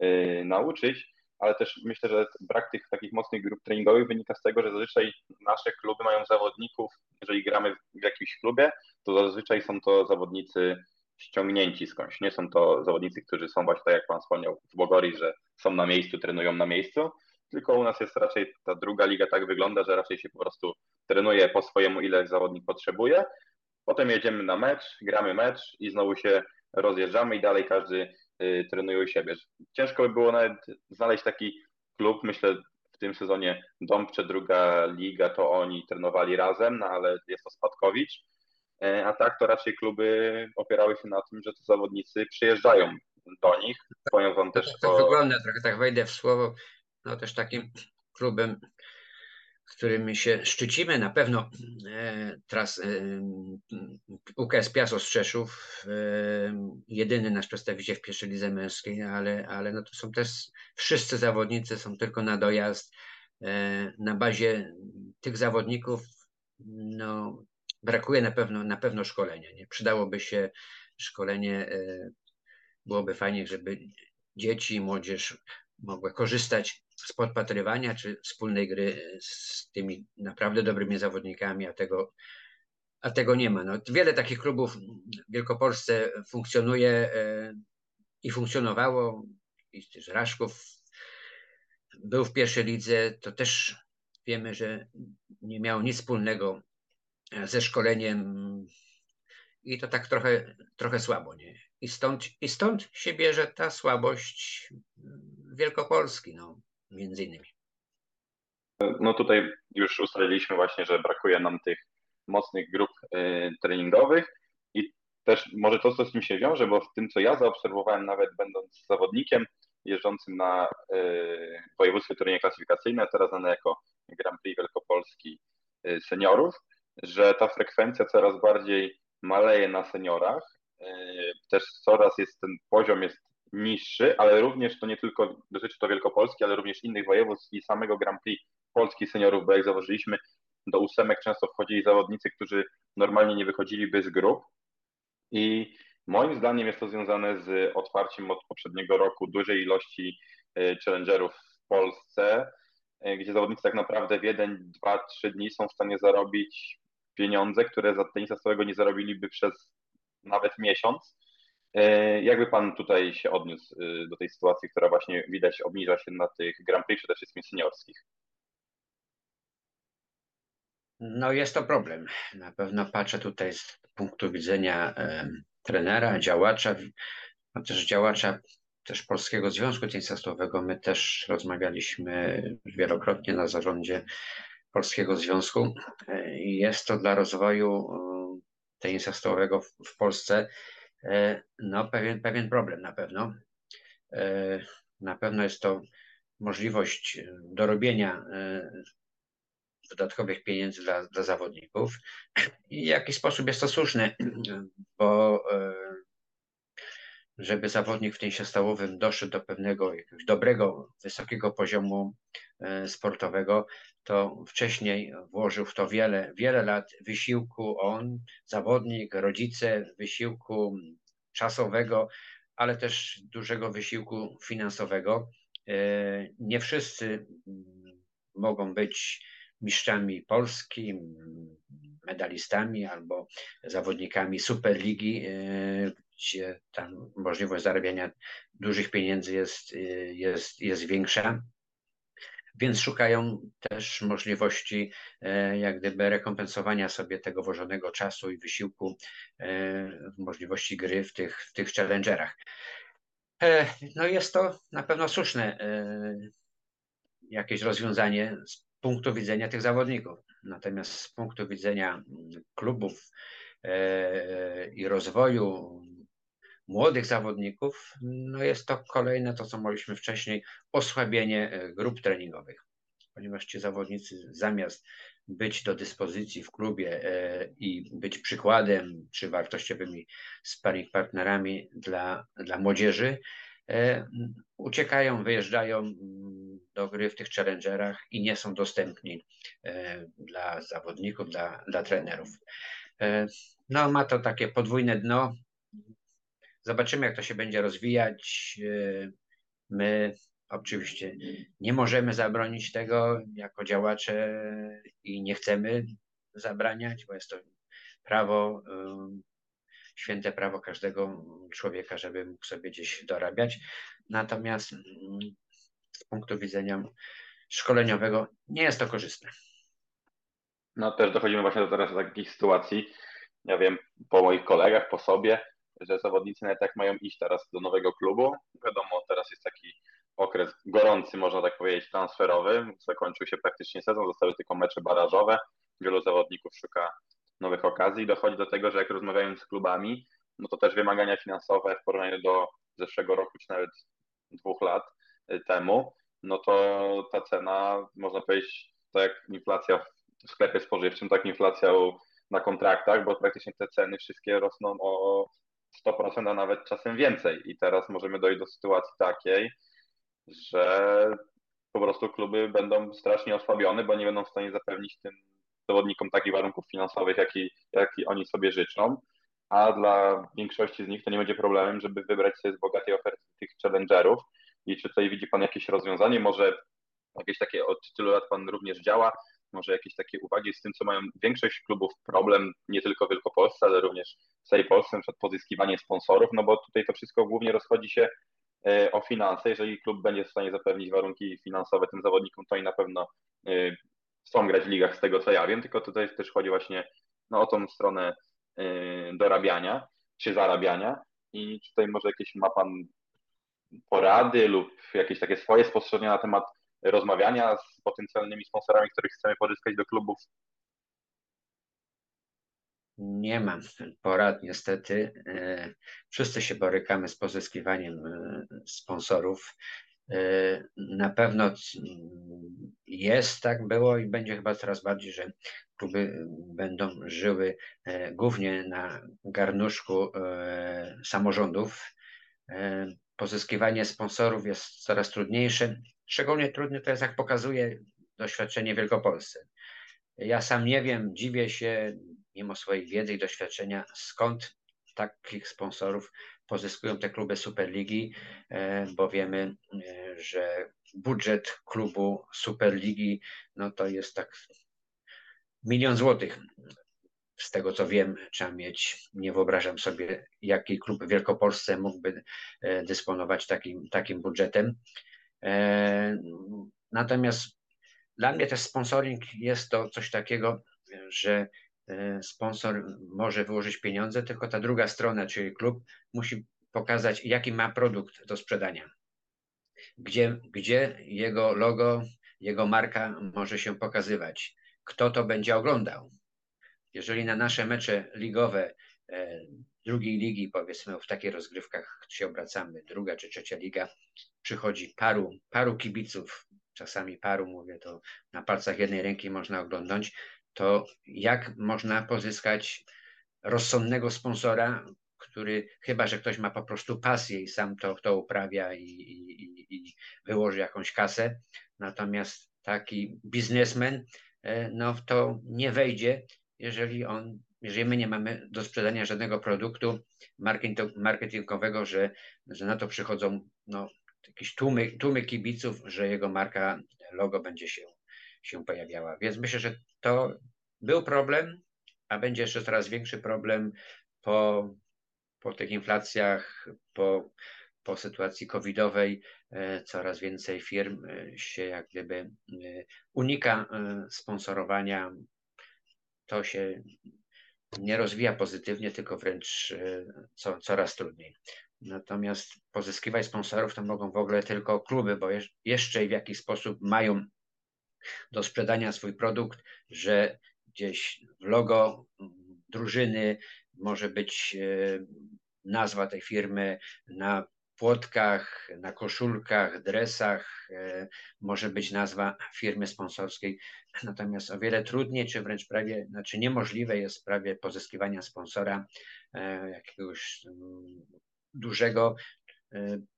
yy, nauczyć, ale też myślę, że brak tych takich mocnych grup treningowych wynika z tego, że zazwyczaj nasze kluby mają zawodników, jeżeli gramy w jakimś klubie, to zazwyczaj są to zawodnicy ściągnięci skądś. Nie są to zawodnicy, którzy są właśnie tak jak Pan wspomniał w Bogori, że są na miejscu, trenują na miejscu, tylko u nas jest raczej ta druga liga tak wygląda, że raczej się po prostu trenuje po swojemu, ile zawodnik potrzebuje, Potem jedziemy na mecz, gramy mecz i znowu się rozjeżdżamy i dalej każdy y, trenuje u siebie. Ciężko by było nawet znaleźć taki klub, myślę w tym sezonie Dąbcze, druga liga, to oni trenowali razem, no ale jest to Spadkowicz. E, a tak to raczej kluby opierały się na tym, że to zawodnicy przyjeżdżają do nich. Powiem wam też tak, to... wygląda, trochę tak wejdę w słowo, no też takim klubem którym się szczycimy. Na pewno e, tras, e, UKS Piast Strzeszów, e, jedyny nasz przedstawiciel w pierwszej lidze męskiej, ale, ale no to są też wszyscy zawodnicy, są tylko na dojazd. Na bazie tych zawodników no, brakuje na pewno, na pewno szkolenia. Nie? Przydałoby się szkolenie, byłoby fajnie, żeby dzieci, młodzież mogła korzystać z podpatrywania czy wspólnej gry z tymi naprawdę dobrymi zawodnikami, a tego, a tego nie ma. No, wiele takich klubów w Wielkopolsce funkcjonuje e, i funkcjonowało. I też Raszków był w pierwszej lidze, to też wiemy, że nie miało nic wspólnego ze szkoleniem i to tak trochę, trochę słabo. Nie? I, stąd, I stąd się bierze ta słabość Wielkopolski. No między innymi. No tutaj już ustaliliśmy właśnie, że brakuje nam tych mocnych grup y, treningowych i też może to, co z tym się wiąże, bo w tym, co ja zaobserwowałem, nawet będąc zawodnikiem jeżdżącym na y, województwie turnieje klasyfikacyjne, teraz znane jako Grand Prix Wielkopolski y, seniorów, że ta frekwencja coraz bardziej maleje na seniorach. Też coraz jest ten poziom jest niższy, ale również to nie tylko dotyczy to Wielkopolski, ale również innych województw i samego Grand Prix Polski seniorów, bo jak zauważyliśmy, do ósemek często wchodzili zawodnicy, którzy normalnie nie wychodziliby z grup. I moim zdaniem jest to związane z otwarciem od poprzedniego roku dużej ilości e, challengerów w Polsce, e, gdzie zawodnicy tak naprawdę w jeden, dwa, trzy dni są w stanie zarobić pieniądze, które za tenisa stałego nie zarobiliby przez nawet miesiąc jakby Pan tutaj się odniósł y, do tej sytuacji, która właśnie widać obniża się na tych Grand Prix, przede wszystkim seniorskich? No jest to problem. Na pewno patrzę tutaj z punktu widzenia e, trenera, działacza, no też działacza też Polskiego Związku Tenisistowego. My też rozmawialiśmy wielokrotnie na zarządzie Polskiego Związku. E, jest to dla rozwoju tenisa stołowego w Polsce E, no, pewien, pewien problem na pewno. E, na pewno jest to możliwość dorobienia e, dodatkowych pieniędzy dla, dla zawodników. I w jakiś sposób jest to słuszne, bo żeby zawodnik w tenisie stołowym doszedł do pewnego jakiegoś dobrego, wysokiego poziomu sportowego, to wcześniej włożył w to wiele, wiele lat wysiłku on, zawodnik, rodzice, wysiłku czasowego, ale też dużego wysiłku finansowego. E, nie wszyscy mogą być mistrzami Polski, medalistami albo zawodnikami Superligi, e, gdzie tam możliwość zarabiania dużych pieniędzy jest, e, jest, jest większa. Więc szukają też możliwości jak gdyby rekompensowania sobie tego włożonego czasu i wysiłku, możliwości gry w tych, w tych challengerach. No jest to na pewno słuszne jakieś rozwiązanie z punktu widzenia tych zawodników. Natomiast z punktu widzenia klubów e, i rozwoju młodych zawodników, no jest to kolejne to, co mówiliśmy wcześniej, osłabienie e, grup treningowych. Ponieważ ci zawodnicy zamiast być do dyspozycji w klubie e, i być przykładem czy wartościowymi sparring partnerami dla, dla młodzieży, uciekają, wyjeżdżają do gry w tych challengerach i nie są dostępni e, dla zawodników, dla, dla trenerów. E, no, ma to takie podwójne dno. Zobaczymy, jak to się będzie rozwijać. E, my oczywiście nie możemy zabronić tego jako działacze i nie chcemy zabraniać, bo jest to prawo, święte prawo każdego człowieka, żeby mógł sobie gdzieś dorabiać. Natomiast z punktu widzenia szkoleniowego nie jest to korzystne. No też dochodzimy właśnie do teraz do takich sytuacji, ja wiem po moich kolegach, po sobie, że zawodnicy nawet jak mają iść teraz do nowego klubu, wiadomo, teraz jest taki okres gorący, można tak powiedzieć, transferowy, zakończył się praktycznie sezon, zostały tylko mecze barażowe, wielu zawodników szuka nowych okazji. I dochodzi do tego, że jak rozmawiają z klubami, no to też wymagania finansowe w porównaniu do zeszłego roku, czy nawet dwóch lat, temu, no to ta cena, można powiedzieć, tak jak inflacja w sklepie spożywczym, tak inflacja na kontraktach, bo praktycznie te ceny wszystkie rosną o 100%, a nawet czasem więcej. I teraz możemy dojść do sytuacji takiej, że po prostu kluby będą strasznie osłabione, bo nie będą w stanie zapewnić tym zawodnikom takich warunków finansowych, jaki, jaki oni sobie życzą. A dla większości z nich to nie będzie problemem, żeby wybrać sobie z bogatej oferty tych challengerów, i czy tutaj widzi Pan jakieś rozwiązanie? Może jakieś takie, od tylu lat Pan również działa, może jakieś takie uwagi z tym, co mają większość klubów problem, nie tylko w Wielkopolsce, ale również w całej Polsce, przed pozyskiwanie sponsorów, no bo tutaj to wszystko głównie rozchodzi się e, o finanse. Jeżeli klub będzie w stanie zapewnić warunki finansowe tym zawodnikom, to i na pewno e, chcą grać w ligach z tego, co ja wiem, tylko tutaj też chodzi właśnie no, o tą stronę e, dorabiania czy zarabiania i tutaj może jakieś ma Pan porady lub jakieś takie swoje spostrzeżenia na temat rozmawiania z potencjalnymi sponsorami, których chcemy pozyskać do klubów? Nie mam porad, niestety. E, wszyscy się borykamy z pozyskiwaniem e, sponsorów. E, na pewno jest, tak było i będzie chyba coraz bardziej, że kluby będą żyły głównie na garnuszku samorządów pozyskiwanie sponsorów jest coraz trudniejsze. Szczególnie trudne to jest, jak pokazuje doświadczenie Wielkopolsce. Ja sam nie wiem, dziwię się, mimo swojej wiedzy i doświadczenia, skąd takich sponsorów pozyskują te kluby Superligi, e, bo wiemy, e, że budżet klubu Superligi no to jest tak milion złotych z tego co wiem, trzeba mieć, nie wyobrażam sobie, jaki klub w Wielkopolsce mógłby e, dysponować takim, takim budżetem. E, natomiast dla mnie też sponsoring jest to coś takiego, że e, sponsor może wyłożyć pieniądze, tylko ta druga strona, czyli klub, musi pokazać, jaki ma produkt do sprzedania. Gdzie, gdzie jego logo, jego marka może się pokazywać, kto to będzie oglądał jeżeli na nasze mecze ligowe e, drugiej ligi, powiedzmy w takich rozgrywkach się obracamy, druga czy trzecia liga, przychodzi paru, paru kibiców, czasami paru, mówię to na palcach jednej ręki można oglądać, to jak można pozyskać rozsądnego sponsora, który chyba, że ktoś ma po prostu pasję i sam to, to uprawia i, i, i wyłoży jakąś kasę, natomiast taki biznesmen, no w to nie wejdzie, jeżeli on, jeżeli my nie mamy do sprzedania żadnego produktu marketingowego, że, że na to przychodzą no, jakieś tłumy, tłumy kibiców, że jego marka, logo będzie się, się pojawiała. Więc myślę, że to był problem, a będzie jeszcze coraz większy problem po, po tych inflacjach, po, po sytuacji covidowej. E, coraz więcej firm e, się jak gdyby e, unika sponsorowania. To się nie rozwija pozytywnie, tylko wręcz co, coraz trudniej. Natomiast pozyskiwać sponsorów to mogą w ogóle tylko kluby, bo jeszcze w jakiś sposób mają do sprzedania swój produkt, że gdzieś w logo drużyny może być e, nazwa tej firmy na płotkach, na koszulkach, dresach, e, może być nazwa firmy sponsorskiej. Natomiast o wiele trudniej, czy wręcz prawie, znaczy niemożliwe jest prawie pozyskiwania sponsora e, jakiegoś mm, dużego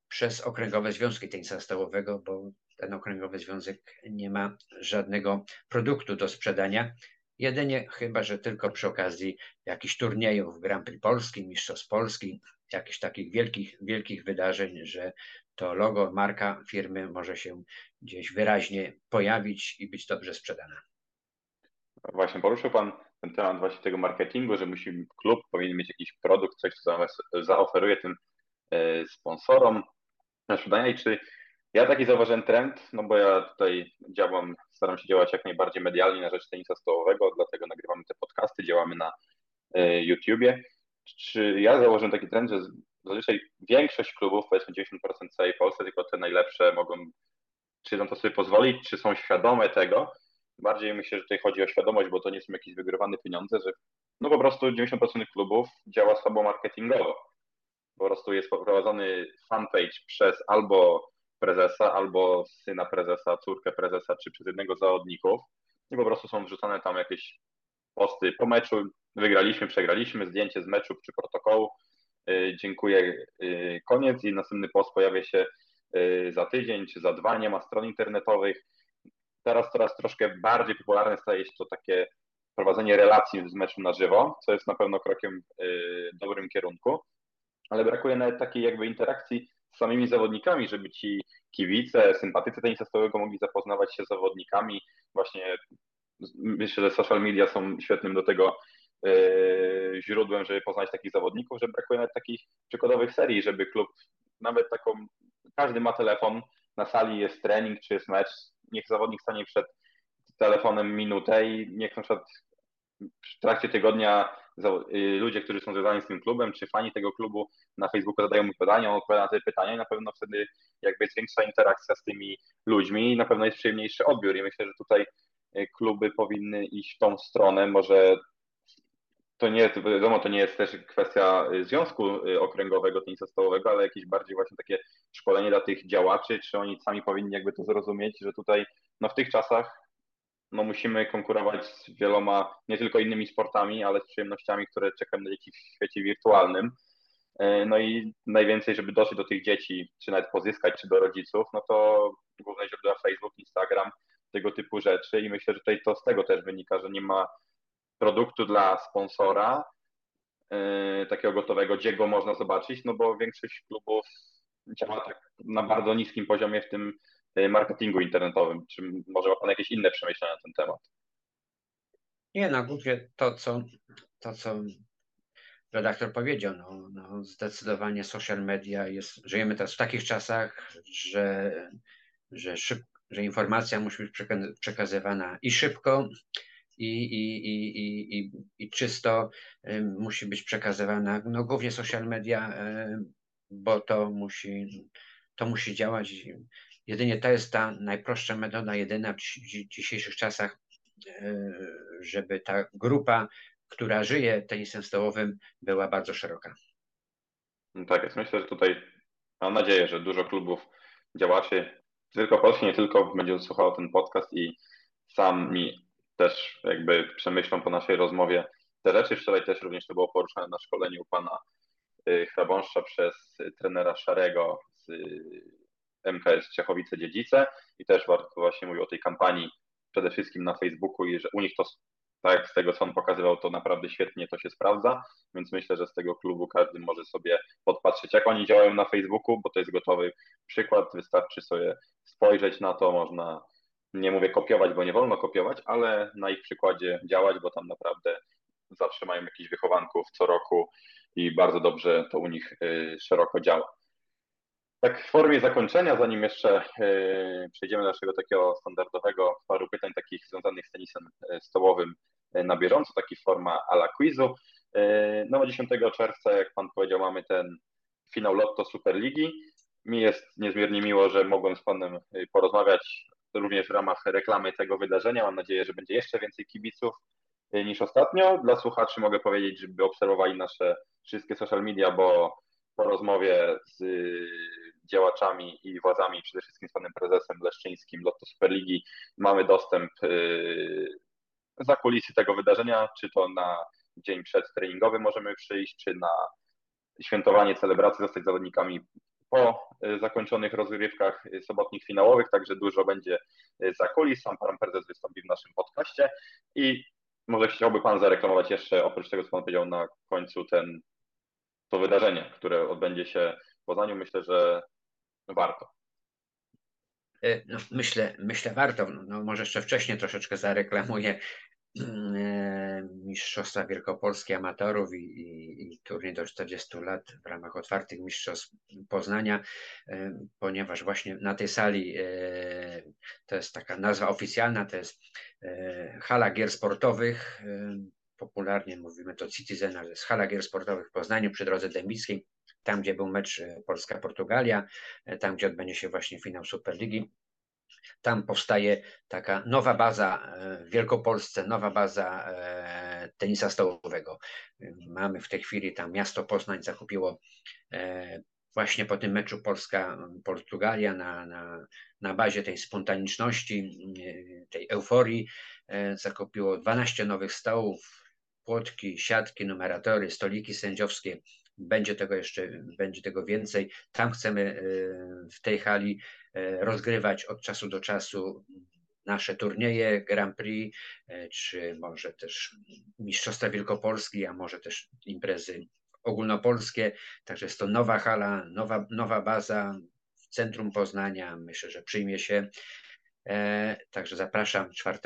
przez okręgowe związki tenisa stołowego, bo ten okręgowy związek nie ma żadnego produktu do sprzedania. Jedynie chyba, że tylko przy okazji jakichś turniejów Grand Prix Polski, Mistrzostw Polski, jakichś takich wielkich, wielkich wydarzeń, że to logo, marka firmy może się gdzieś wyraźnie pojawić i być dobrze sprzedana. Właśnie poruszył Pan ten temat właśnie tego marketingu, że musi klub powinien mieć jakiś produkt, coś, co zaoferuje tym e, sponsorom na sprzedania i czy ja taki zauważyłem trend, no bo ja tutaj działam, staram się działać jak najbardziej medialnie na rzecz tenisa stołowego, dlatego nagrywamy te podcasty, działamy na y, YouTubie. Czy ja założyłem taki trend, że zazwyczaj większość klubów, powiedzmy 90% całej Polski, tylko te najlepsze mogą, czy na to sobie pozwolić, czy są świadome tego. Bardziej myślę, że tutaj chodzi o świadomość, bo to nie są jakieś wygrywane pieniądze, że no po prostu 90% klubów działa słabo marketingowo. Po prostu jest prowadzony fanpage przez albo prezesa albo syna prezesa, córkę prezesa, czy przez jednego z zawodników. I po prostu są wrzucane tam jakieś posty po meczu, wygraliśmy, przegraliśmy, zdjęcie z meczu czy protokołu, y, dziękuję, y, koniec i następny post pojawia się y, za tydzień czy za dwa, nie ma stron internetowych. Teraz coraz troszkę bardziej popularne staje się to takie prowadzenie relacji z meczu na żywo, co jest na pewno krokiem w dobrym kierunku, ale brakuje nawet takiej jakby interakcji samymi zawodnikami, żeby ci kibice, sympatycy tenisa stołowego mogli zapoznawać się z zawodnikami. Właśnie myślę, że social media są świetnym do tego yy, źródłem, żeby poznać takich zawodników, że brakuje nawet takich przykładowych serii, żeby klub nawet taką, każdy ma telefon, na sali jest trening czy jest mecz, niech zawodnik stanie przed telefonem minutę i niech na przykład w trakcie tygodnia ludzie, którzy są związani z tym klubem, czy fani tego klubu na Facebooku zadają mu pytania, on odpowiada na te pytania i na pewno wtedy jakby jest większa interakcja z tymi ludźmi i na pewno jest przyjemniejszy odbiór. I myślę, że tutaj y, kluby powinny iść w tą stronę, może to nie jest, wiadomo, to nie jest też kwestia y, związku okręgowego tenisa stołowego, ale jakieś bardziej właśnie takie szkolenie dla tych działaczy, czy oni sami powinni jakby to zrozumieć, że tutaj no w tych czasach no musimy konkurować z wieloma, nie tylko innymi sportami, ale z przyjemnościami, które czekają na dzieci w świecie wirtualnym. E, no i najwięcej, żeby dotrzeć do tych dzieci, czy nawet pozyskać, czy do rodziców, no to główne źródła Facebook, Instagram, tego typu rzeczy i myślę, że tutaj to z tego też wynika, że nie ma produktu dla sponsora yy, takiego gotowego, gdzie go można zobaczyć, no bo większość klubów działa tak na bardzo niskim poziomie w tym marketingu internetowym. Czy może ma Pan jakieś inne przemyślenia na ten temat? Nie, na głównie to, co, to, co redaktor powiedział, no, no zdecydowanie social media jest, żyjemy teraz w takich czasach, że, że, szyb, że informacja musi być przekazywana i szybko, i, i, i, i, i czysto y, musi być przekazywana, no głównie social media, y, bo to musi, to musi działać Jedynie to jest ta najprostsza metoda, jedyna w dzisiejszych czasach, e, żeby ta grupa, która żyje tenisem stołowym, była bardzo szeroka. No tak jest. Myślę, że tutaj mam nadzieję, że dużo klubów, działaczy, tylko Polski, nie tylko, będzie słuchało ten podcast i sami też jakby przemyślą po naszej rozmowie te rzeczy. Wczoraj też również to było poruszane na szkoleniu pana y, Hrabąszcza przez trenera Szarego z MKS Czechowice-Dziedzice i też warto właśnie mówił o tej kampanii przede wszystkim na Facebooku i że u nich to tak z tego, co on pokazywał, to naprawdę świetnie to się sprawdza, więc myślę, że z tego klubu każdy może sobie podpatrzeć, jak oni działają na Facebooku, bo to jest gotowy przykład, wystarczy sobie spojrzeć na to, można, nie mówię kopiować, bo nie wolno kopiować, ale na ich przykładzie działać, bo tam naprawdę zawsze mają jakichś wychowanków co roku i bardzo dobrze to u nich y, szeroko działa. Tak w formie zakończenia, zanim jeszcze y, przejdziemy do naszego takiego standardowego paru pytań takich związanych z tenisem y, stołowym na bieżąco, taki forma ala quizu. No 10 czerwca, jak Pan powiedział, mamy ten finał Lotto Superligi. Mi jest niezmiernie miło, że mogłem z Panem porozmawiać również w ramach reklamy tego wydarzenia. Mam nadzieję, że będzie jeszcze więcej kibiców niż ostatnio. Dla słuchaczy mogę powiedzieć, żeby obserwowali nasze wszystkie social media, bo po rozmowie z działaczami i władzami, przede wszystkim z panem prezesem Leszczyńskim Lotto Superligi, mamy dostęp y, za kulisy tego wydarzenia, czy to na dzień przedtreningowy możemy przyjść, czy na świętowanie, celebrację, zostać zawodnikami po zakończonych rozgrywkach sobotnich finałowych, także dużo będzie za kulis. Sam pan prezes wystąpi w naszym podcaście i może chciałby Pan zareklamować jeszcze, oprócz tego, co Pan powiedział na końcu, ten, to wydarzenie, które odbędzie się w Poznaniu. Myślę, że warto. E, no, myślę, myślę warto. No, może jeszcze wcześniej troszeczkę zareklamuję e, Mistrzostwa Wielkopolskie Amatorów i, i, i turniej do 40 lat w ramach otwartych Mistrzostw Poznania, e, ponieważ właśnie na tej sali to jest taka nazwa oficjalna, to jest hala gier sportowych, popularnie mówimy to Citizen, ale jest hala gier sportowych w Poznaniu przy drodze Dębickiej, tam gdzie był mecz e, Polska-Portugalia, tam gdzie odbędzie się właśnie finał Superligi. Tam powstaje taka nowa baza w Wielkopolsce, nowa baza tenisa stołowego. Mamy w tej chwili tam miasto Poznań zakupiło właśnie po tym meczu Polska-Portugalia na, na, na bazie tej spontaniczności, tej euforii e, zakupiło 12 nowych stołów, płotki, siatki, numeratory, stoliki sędziowskie. Będzie tego jeszcze, będzie tego więcej. Tam chcemy e, w tej hali e, rozgrywać od czasu do czasu nasze turnieje, Grand Prix, czy może też Mistrzostwa Wielkopolski, a może też imprezy ogólnopolskie. Także jest to nowa hala, nowa, nowa baza w centrum Poznania. Myślę, że przyjmie się. E, także zapraszam 4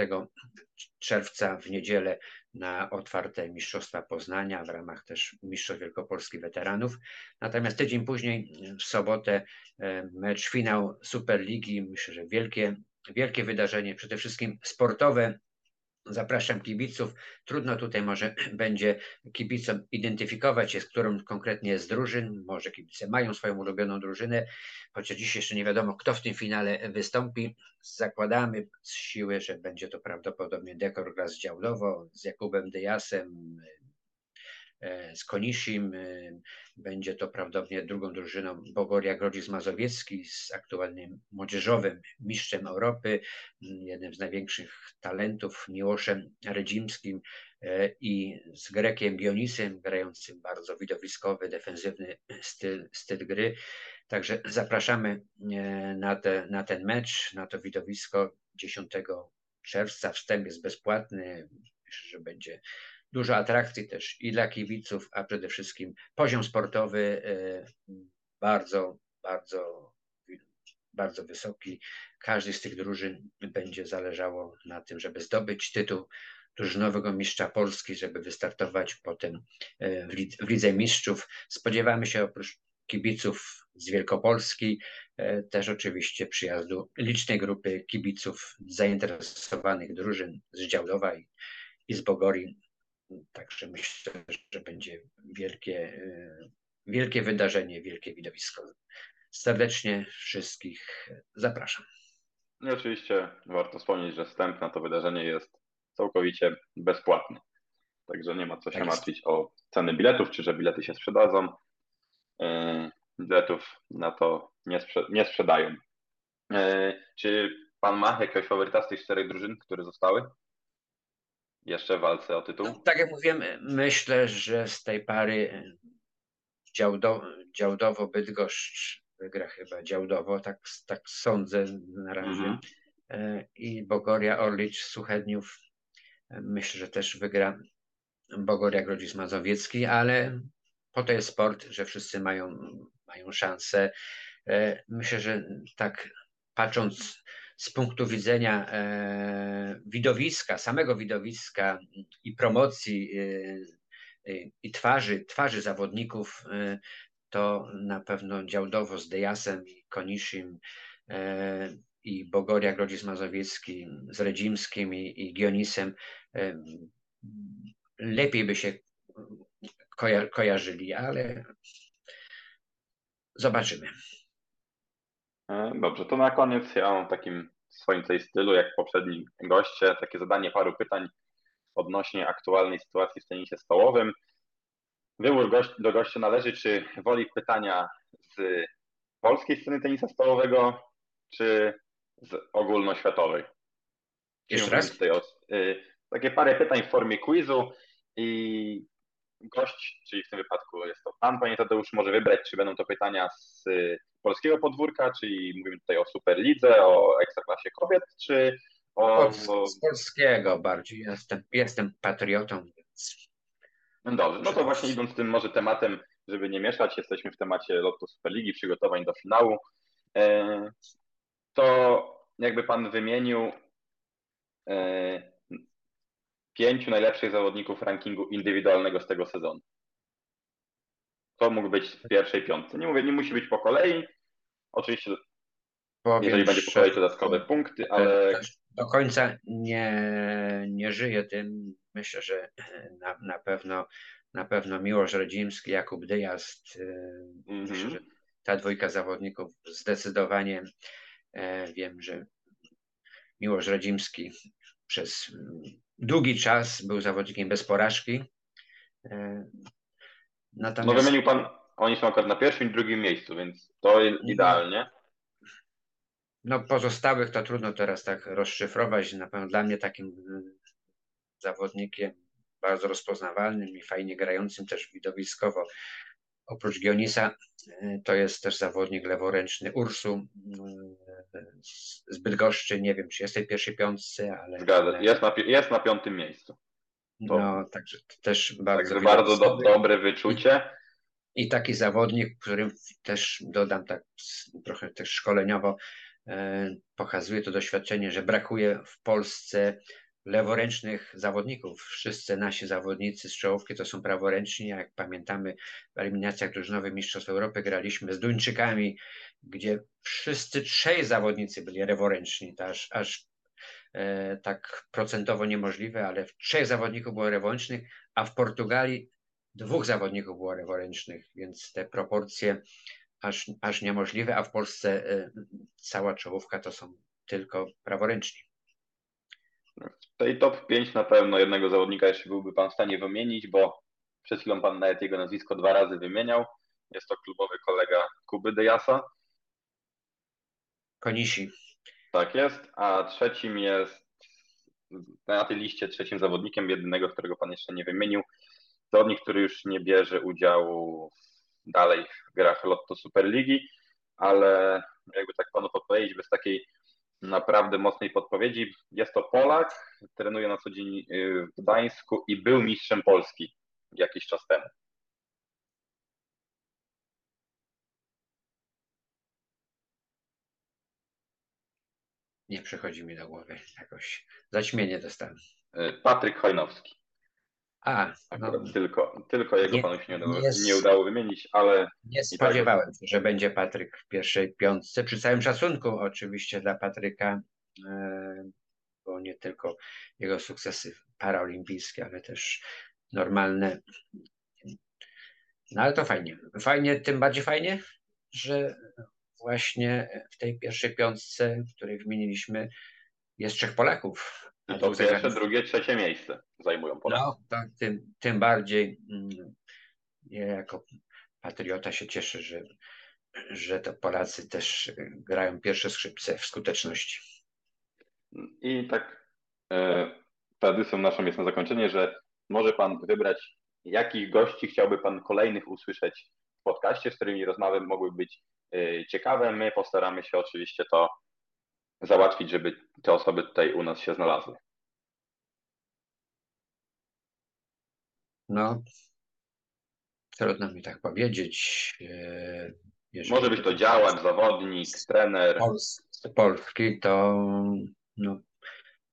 czerwca w niedzielę na otwarte Mistrzostwa Poznania w ramach też Mistrzostw Wielkopolskich Weteranów. Natomiast tydzień później, w sobotę, e, mecz finał Superligi. Myślę, że wielkie, wielkie wydarzenie, przede wszystkim sportowe, Zapraszam kibiców. Trudno tutaj może [CLEARS THROAT] będzie kibicom identyfikować się, z którą konkretnie z drużyn. Może kibice mają swoją ulubioną drużynę, chociaż dziś jeszcze nie wiadomo, kto w tym finale wystąpi. Zakładamy z siły, że będzie to prawdopodobnie Dekor gra z Działdowo, z Jakubem Dyasem, E, z Koniszim. E, będzie to prawdopodobnie drugą drużyną Bogoria Grodzic Mazowiecki z aktualnym młodzieżowym mistrzem Europy, jednym z największych talentów Miłoszem Redzimskim e, i z Grekiem Dionisem, grającym bardzo widowiskowy, defensywny styl, styl gry. Także zapraszamy na, te, na ten mecz, na to widowisko 10 czerwca. Wstęp jest bezpłatny. Myślę, że będzie dużo atrakcji też i dla kibiców, a przede wszystkim poziom sportowy e, bardzo, bardzo, bardzo wysoki. Każdy z tych drużyn będzie zależało na tym, żeby zdobyć tytuł drużynowego mistrza Polski, żeby wystartować potem e, w Lidze Mistrzów. Spodziewamy się oprócz kibiców z Wielkopolski, e, też oczywiście przyjazdu licznej grupy kibiców zainteresowanych drużyn z Działdowa i, i z Bogori Także myślę, że będzie wielkie, e, wielkie wydarzenie, wielkie widowisko. Serdecznie wszystkich zapraszam. I oczywiście warto wspomnieć, że wstęp na to wydarzenie jest całkowicie bezpłatny. Także nie ma co się tak martwić o ceny biletów, czy że bilety się sprzedadzą. E, biletów na to nie, sprze nie sprzedają. E, czy pan ma jakiegoś faworyta z tych czterech drużyn, które zostały? Jeszcze w walce o tytuł? No, tak jak mówiłem, myślę, że z tej pary Działdo, Działdowo-Bydgoszcz wygra chyba Działdowo, tak, tak sądzę na razie. Mhm. I Bogoria Orlicz Suchedniów myślę, że też wygra Bogoria Grodzic Mazowiecki, ale po to jest sport, że wszyscy mają, mają szansę. Myślę, że tak patrząc z punktu widzenia e, widowiska, samego widowiska i promocji e, e, i twarzy, twarzy zawodników, to na pewno Działdowo z Dejasem i Koniszym i Bogoria Grodzic Mazowiecki z Redzimskim i, i Gionisem lepiej by się koja kojarzyli, ale zobaczymy. E, dobrze, to na koniec ja mam w takim swoim tej stylu, jak poprzedni goście, takie zadanie paru pytań odnośnie aktualnej sytuacji w tenisie stołowym. Wybór gości, do gościa należy, czy woli pytania z polskiej sceny tenisa stołowego, czy z ogólnoświatowej. Jeszcze raz? Y, takie parę pytań w formie quizu i gość, czyli w tym wypadku jest to pan, panie Tadeusz, może wybrać, czy będą to pytania z polskiego podwórka, czyli mówimy tutaj o Superlidze, o Ekstraklasie kobiet, czy o... Z, z polskiego bardziej. Jestem, jestem patriotą, więc... No dobrze, no to właśnie idąc tym może tematem, żeby nie mieszać, jesteśmy w temacie lotu Superligi, przygotowań do finału, e, to jakby Pan wymienił e, pięciu najlepszych zawodników rankingu indywidualnego z tego sezonu. To mógł być w pierwszej piątce. Nie mówię, nie musi być po kolei. Oczywiście, Powiem, jeżeli będzie po kolei dodatkowe punkty, ale. Do końca nie, nie żyję tym. Myślę, że na, na pewno na pewno Miłosz Rodzimski, Jakub Dyjazd. Mm -hmm. Myślę, że ta dwójka zawodników zdecydowanie e, wiem, że Miłosz Rodzimski przez długi czas był zawodnikiem bez porażki. E, Natomiast... No wymienił Pan, oni są akurat na pierwszym i drugim miejscu, więc to idealnie. No pozostałych to trudno teraz tak rozszyfrować. Na pewno dla mnie takim y, zawodnikiem bardzo rozpoznawalnym i fajnie grającym też widowiskowo oprócz Gionisa y, to jest też zawodnik leworęczny Ursu z Bydgoszczy. Nie wiem, czy jest w tej pierwszej piątce, ale... Zgadza, jest na, jest na piątym miejscu. To, no, także też bardzo. Także bardzo do, dobre wyczucie. I, I taki zawodnik, którym też dodam tak trochę też szkoleniowo, e, pokazuje to doświadczenie, że brakuje w Polsce leworęcznych zawodników. Wszyscy nasi zawodnicy z czołówki to są praworęczni. Jak pamiętamy, w eliminacjach drużynowych Mistrzostw Europy graliśmy z Duńczykami, gdzie wszyscy trzej zawodnicy byli leworęczni. To aż, aż E, tak procentowo niemożliwe, ale w trzech zawodników było rewolęcznych, a w Portugalii dwóch zawodników było rewolęcznych, więc te proporcje aż, aż niemożliwe, a w Polsce e, cała czołówka to są tylko praworęczni. W tej top 5 na pewno jednego zawodnika jeszcze byłby Pan w stanie wymienić, bo przed chwilą Pan nawet jego nazwisko dwa razy wymieniał. Jest to klubowy kolega Kuby Dejasa. Konisi. Tak jest, a trzecim jest na tej liście trzecim zawodnikiem, jedynego, którego pan jeszcze nie wymienił, zawodnik, który już nie bierze udziału dalej w grach Lotto Superligi, ale jakby tak panu podpowiedzieć, bez takiej naprawdę mocnej podpowiedzi, jest to Polak, trenuje na co dzień y, w Gdańsku i był mistrzem Polski jakiś czas temu. Nie przychodzi mi do głowy. Jakoś zaćmienie dostałem. E, Patryk Hojnowski. A, no, tylko, tylko jego nie, panu się nie udało, nie udało wymienić, ale. Nie tak spodziewałem się, że będzie Patryk w pierwszej piątce. Przy całym szacunku oczywiście dla Patryka, e, bo nie tylko jego sukcesy paraolimpijskie, ale też normalne. No ale to fajnie. Fajnie, tym bardziej fajnie, że właśnie w tej pierwszej piątce, której wymieniliśmy, jest trzech Polaków. I to pierwsze, drugie, trzecie miejsce zajmują Polacy. No, tak, tym, tym bardziej mm, ja jako patriota się cieszę, że, że to Polacy też grają pierwsze skrzypce w skuteczności. I tak e, tradycją naszą jest na zakończenie, że może Pan wybrać, jakich gości chciałby Pan kolejnych usłyszeć w podcaście, z którymi rozmowy mogły być ciekawe. My postaramy się oczywiście to załatwić, żeby te osoby tutaj u nas się znalazły. No, trudno mi tak powiedzieć. Jeżeli Może być to działacz, zawodnik, trener. Polski to no,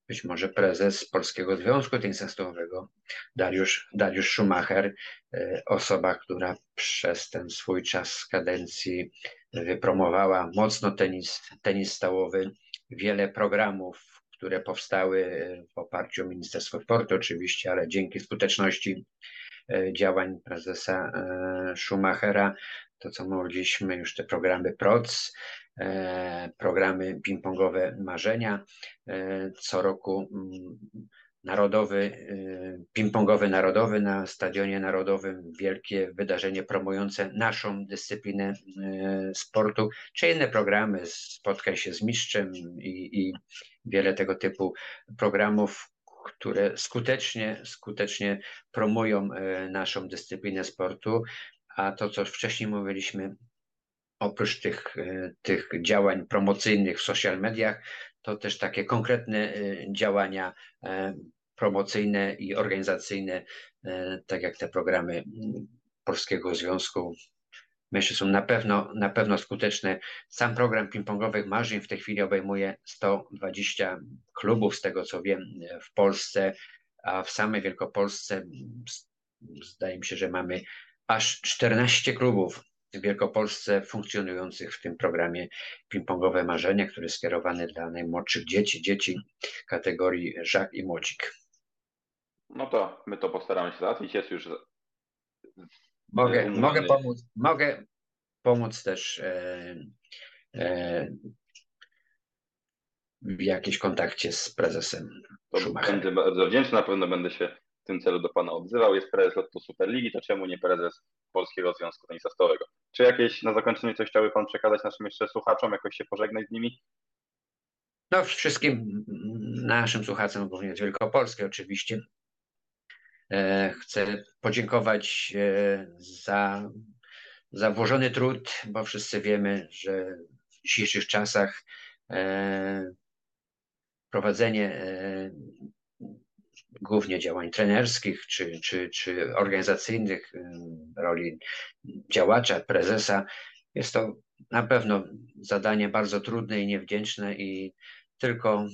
być może prezes Polskiego Związku Tenisistowego, Dariusz, Dariusz Schumacher, e, osoba, która przez ten swój czas kadencji wypromowała mocno tenis, tenis stałowy, wiele programów, które powstały w oparciu o Ministerstwo Sportu oczywiście, ale dzięki skuteczności e, działań prezesa e, Schumachera, to co mówiliśmy, już te programy PROC, E, programy ping-pongowe Marzenia. E, co roku mm, narodowy, e, ping-pongowy narodowy na Stadionie Narodowym, wielkie wydarzenie promujące naszą dyscyplinę sportu, czy inne programy, spotkaj się z mistrzem i, i wiele tego typu programów, które skutecznie, skutecznie promują naszą dyscyplinę sportu. A to, co wcześniej mówiliśmy, oprócz tych, tych działań promocyjnych w social mediach, to też takie konkretne e, działania e, promocyjne i organizacyjne, tak jak te programy Polskiego Związku. Myślę, są na pewno, na pewno skuteczne. Sam program ping-pongowych marzeń w tej chwili obejmuje 120 klubów, z tego co wiem, w Polsce, a w samej Wielkopolsce zdaje mi się, że mamy aż 14 klubów w Wielkopolsce funkcjonujących w tym programie Ping-Pongowe Marzenia, który jest skierowany dla najmłodszych dzieci, dzieci kategorii żak i młodzik. No to my to postaramy się załatwić. Jest już. Mogę, mogę, pomóc, mogę pomóc też e, e, w jakimś kontakcie z prezesem. To będę bardzo wdzięczny, na pewno będę się w tym celu do Pana odzywał. Jest prezes Lotto Superligi, to czemu nie prezes Polskiego Związku Tenisa Stołowego? Czy jakieś na zakończenie coś chciałby Pan przekazać naszym jeszcze słuchaczom, jakoś się pożegnać z nimi? No wszystkim naszym słuchaczom, głównie z Wielkopolski oczywiście, e, chcę podziękować e, za, za włożony trud, bo wszyscy wiemy, że w dzisiejszych czasach e, prowadzenie głównie działań trenerskich czy, czy, czy organizacyjnych, roli działacza, prezesa. Jest to na pewno zadanie bardzo trudne i niewdzięczne i tylko,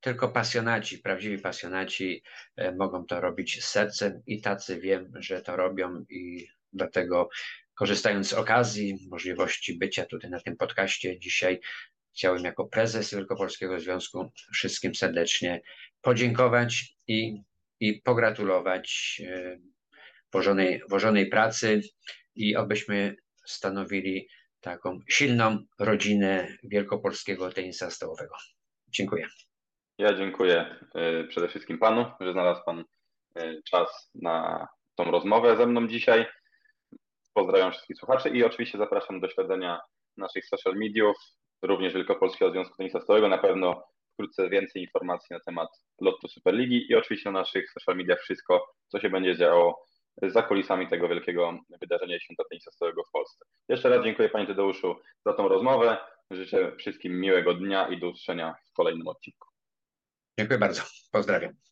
tylko pasjonaci, prawdziwi pasjonaci e, mogą to robić z sercem i tacy wiem, że to robią i dlatego korzystając z okazji, możliwości bycia tutaj na tym podcaście dzisiaj, chciałem jako prezes Wielkopolskiego Związku wszystkim serdecznie podziękować i i pogratulować e, włożonej, włożonej pracy i obyśmy stanowili taką silną rodzinę wielkopolskiego tenisa stołowego. Dziękuję. Ja dziękuję e, przede wszystkim Panu, że znalazł Pan e, czas na tą rozmowę ze mną dzisiaj. Pozdrawiam wszystkich słuchaczy i oczywiście zapraszam do śledzenia naszych social mediów, również Wielkopolskiego Związku Tenisa Stołowego. Na pewno wkrótce więcej informacji na temat lotu Superligi i oczywiście na naszych social mediach wszystko, co się będzie działo za kulisami tego wielkiego wydarzenia Święta Tenisa w Polsce. Jeszcze raz dziękuję Panie Tadeuszu za tą rozmowę. Życzę wszystkim miłego dnia i do usłyszenia w kolejnym odcinku. Dziękuję bardzo. Pozdrawiam.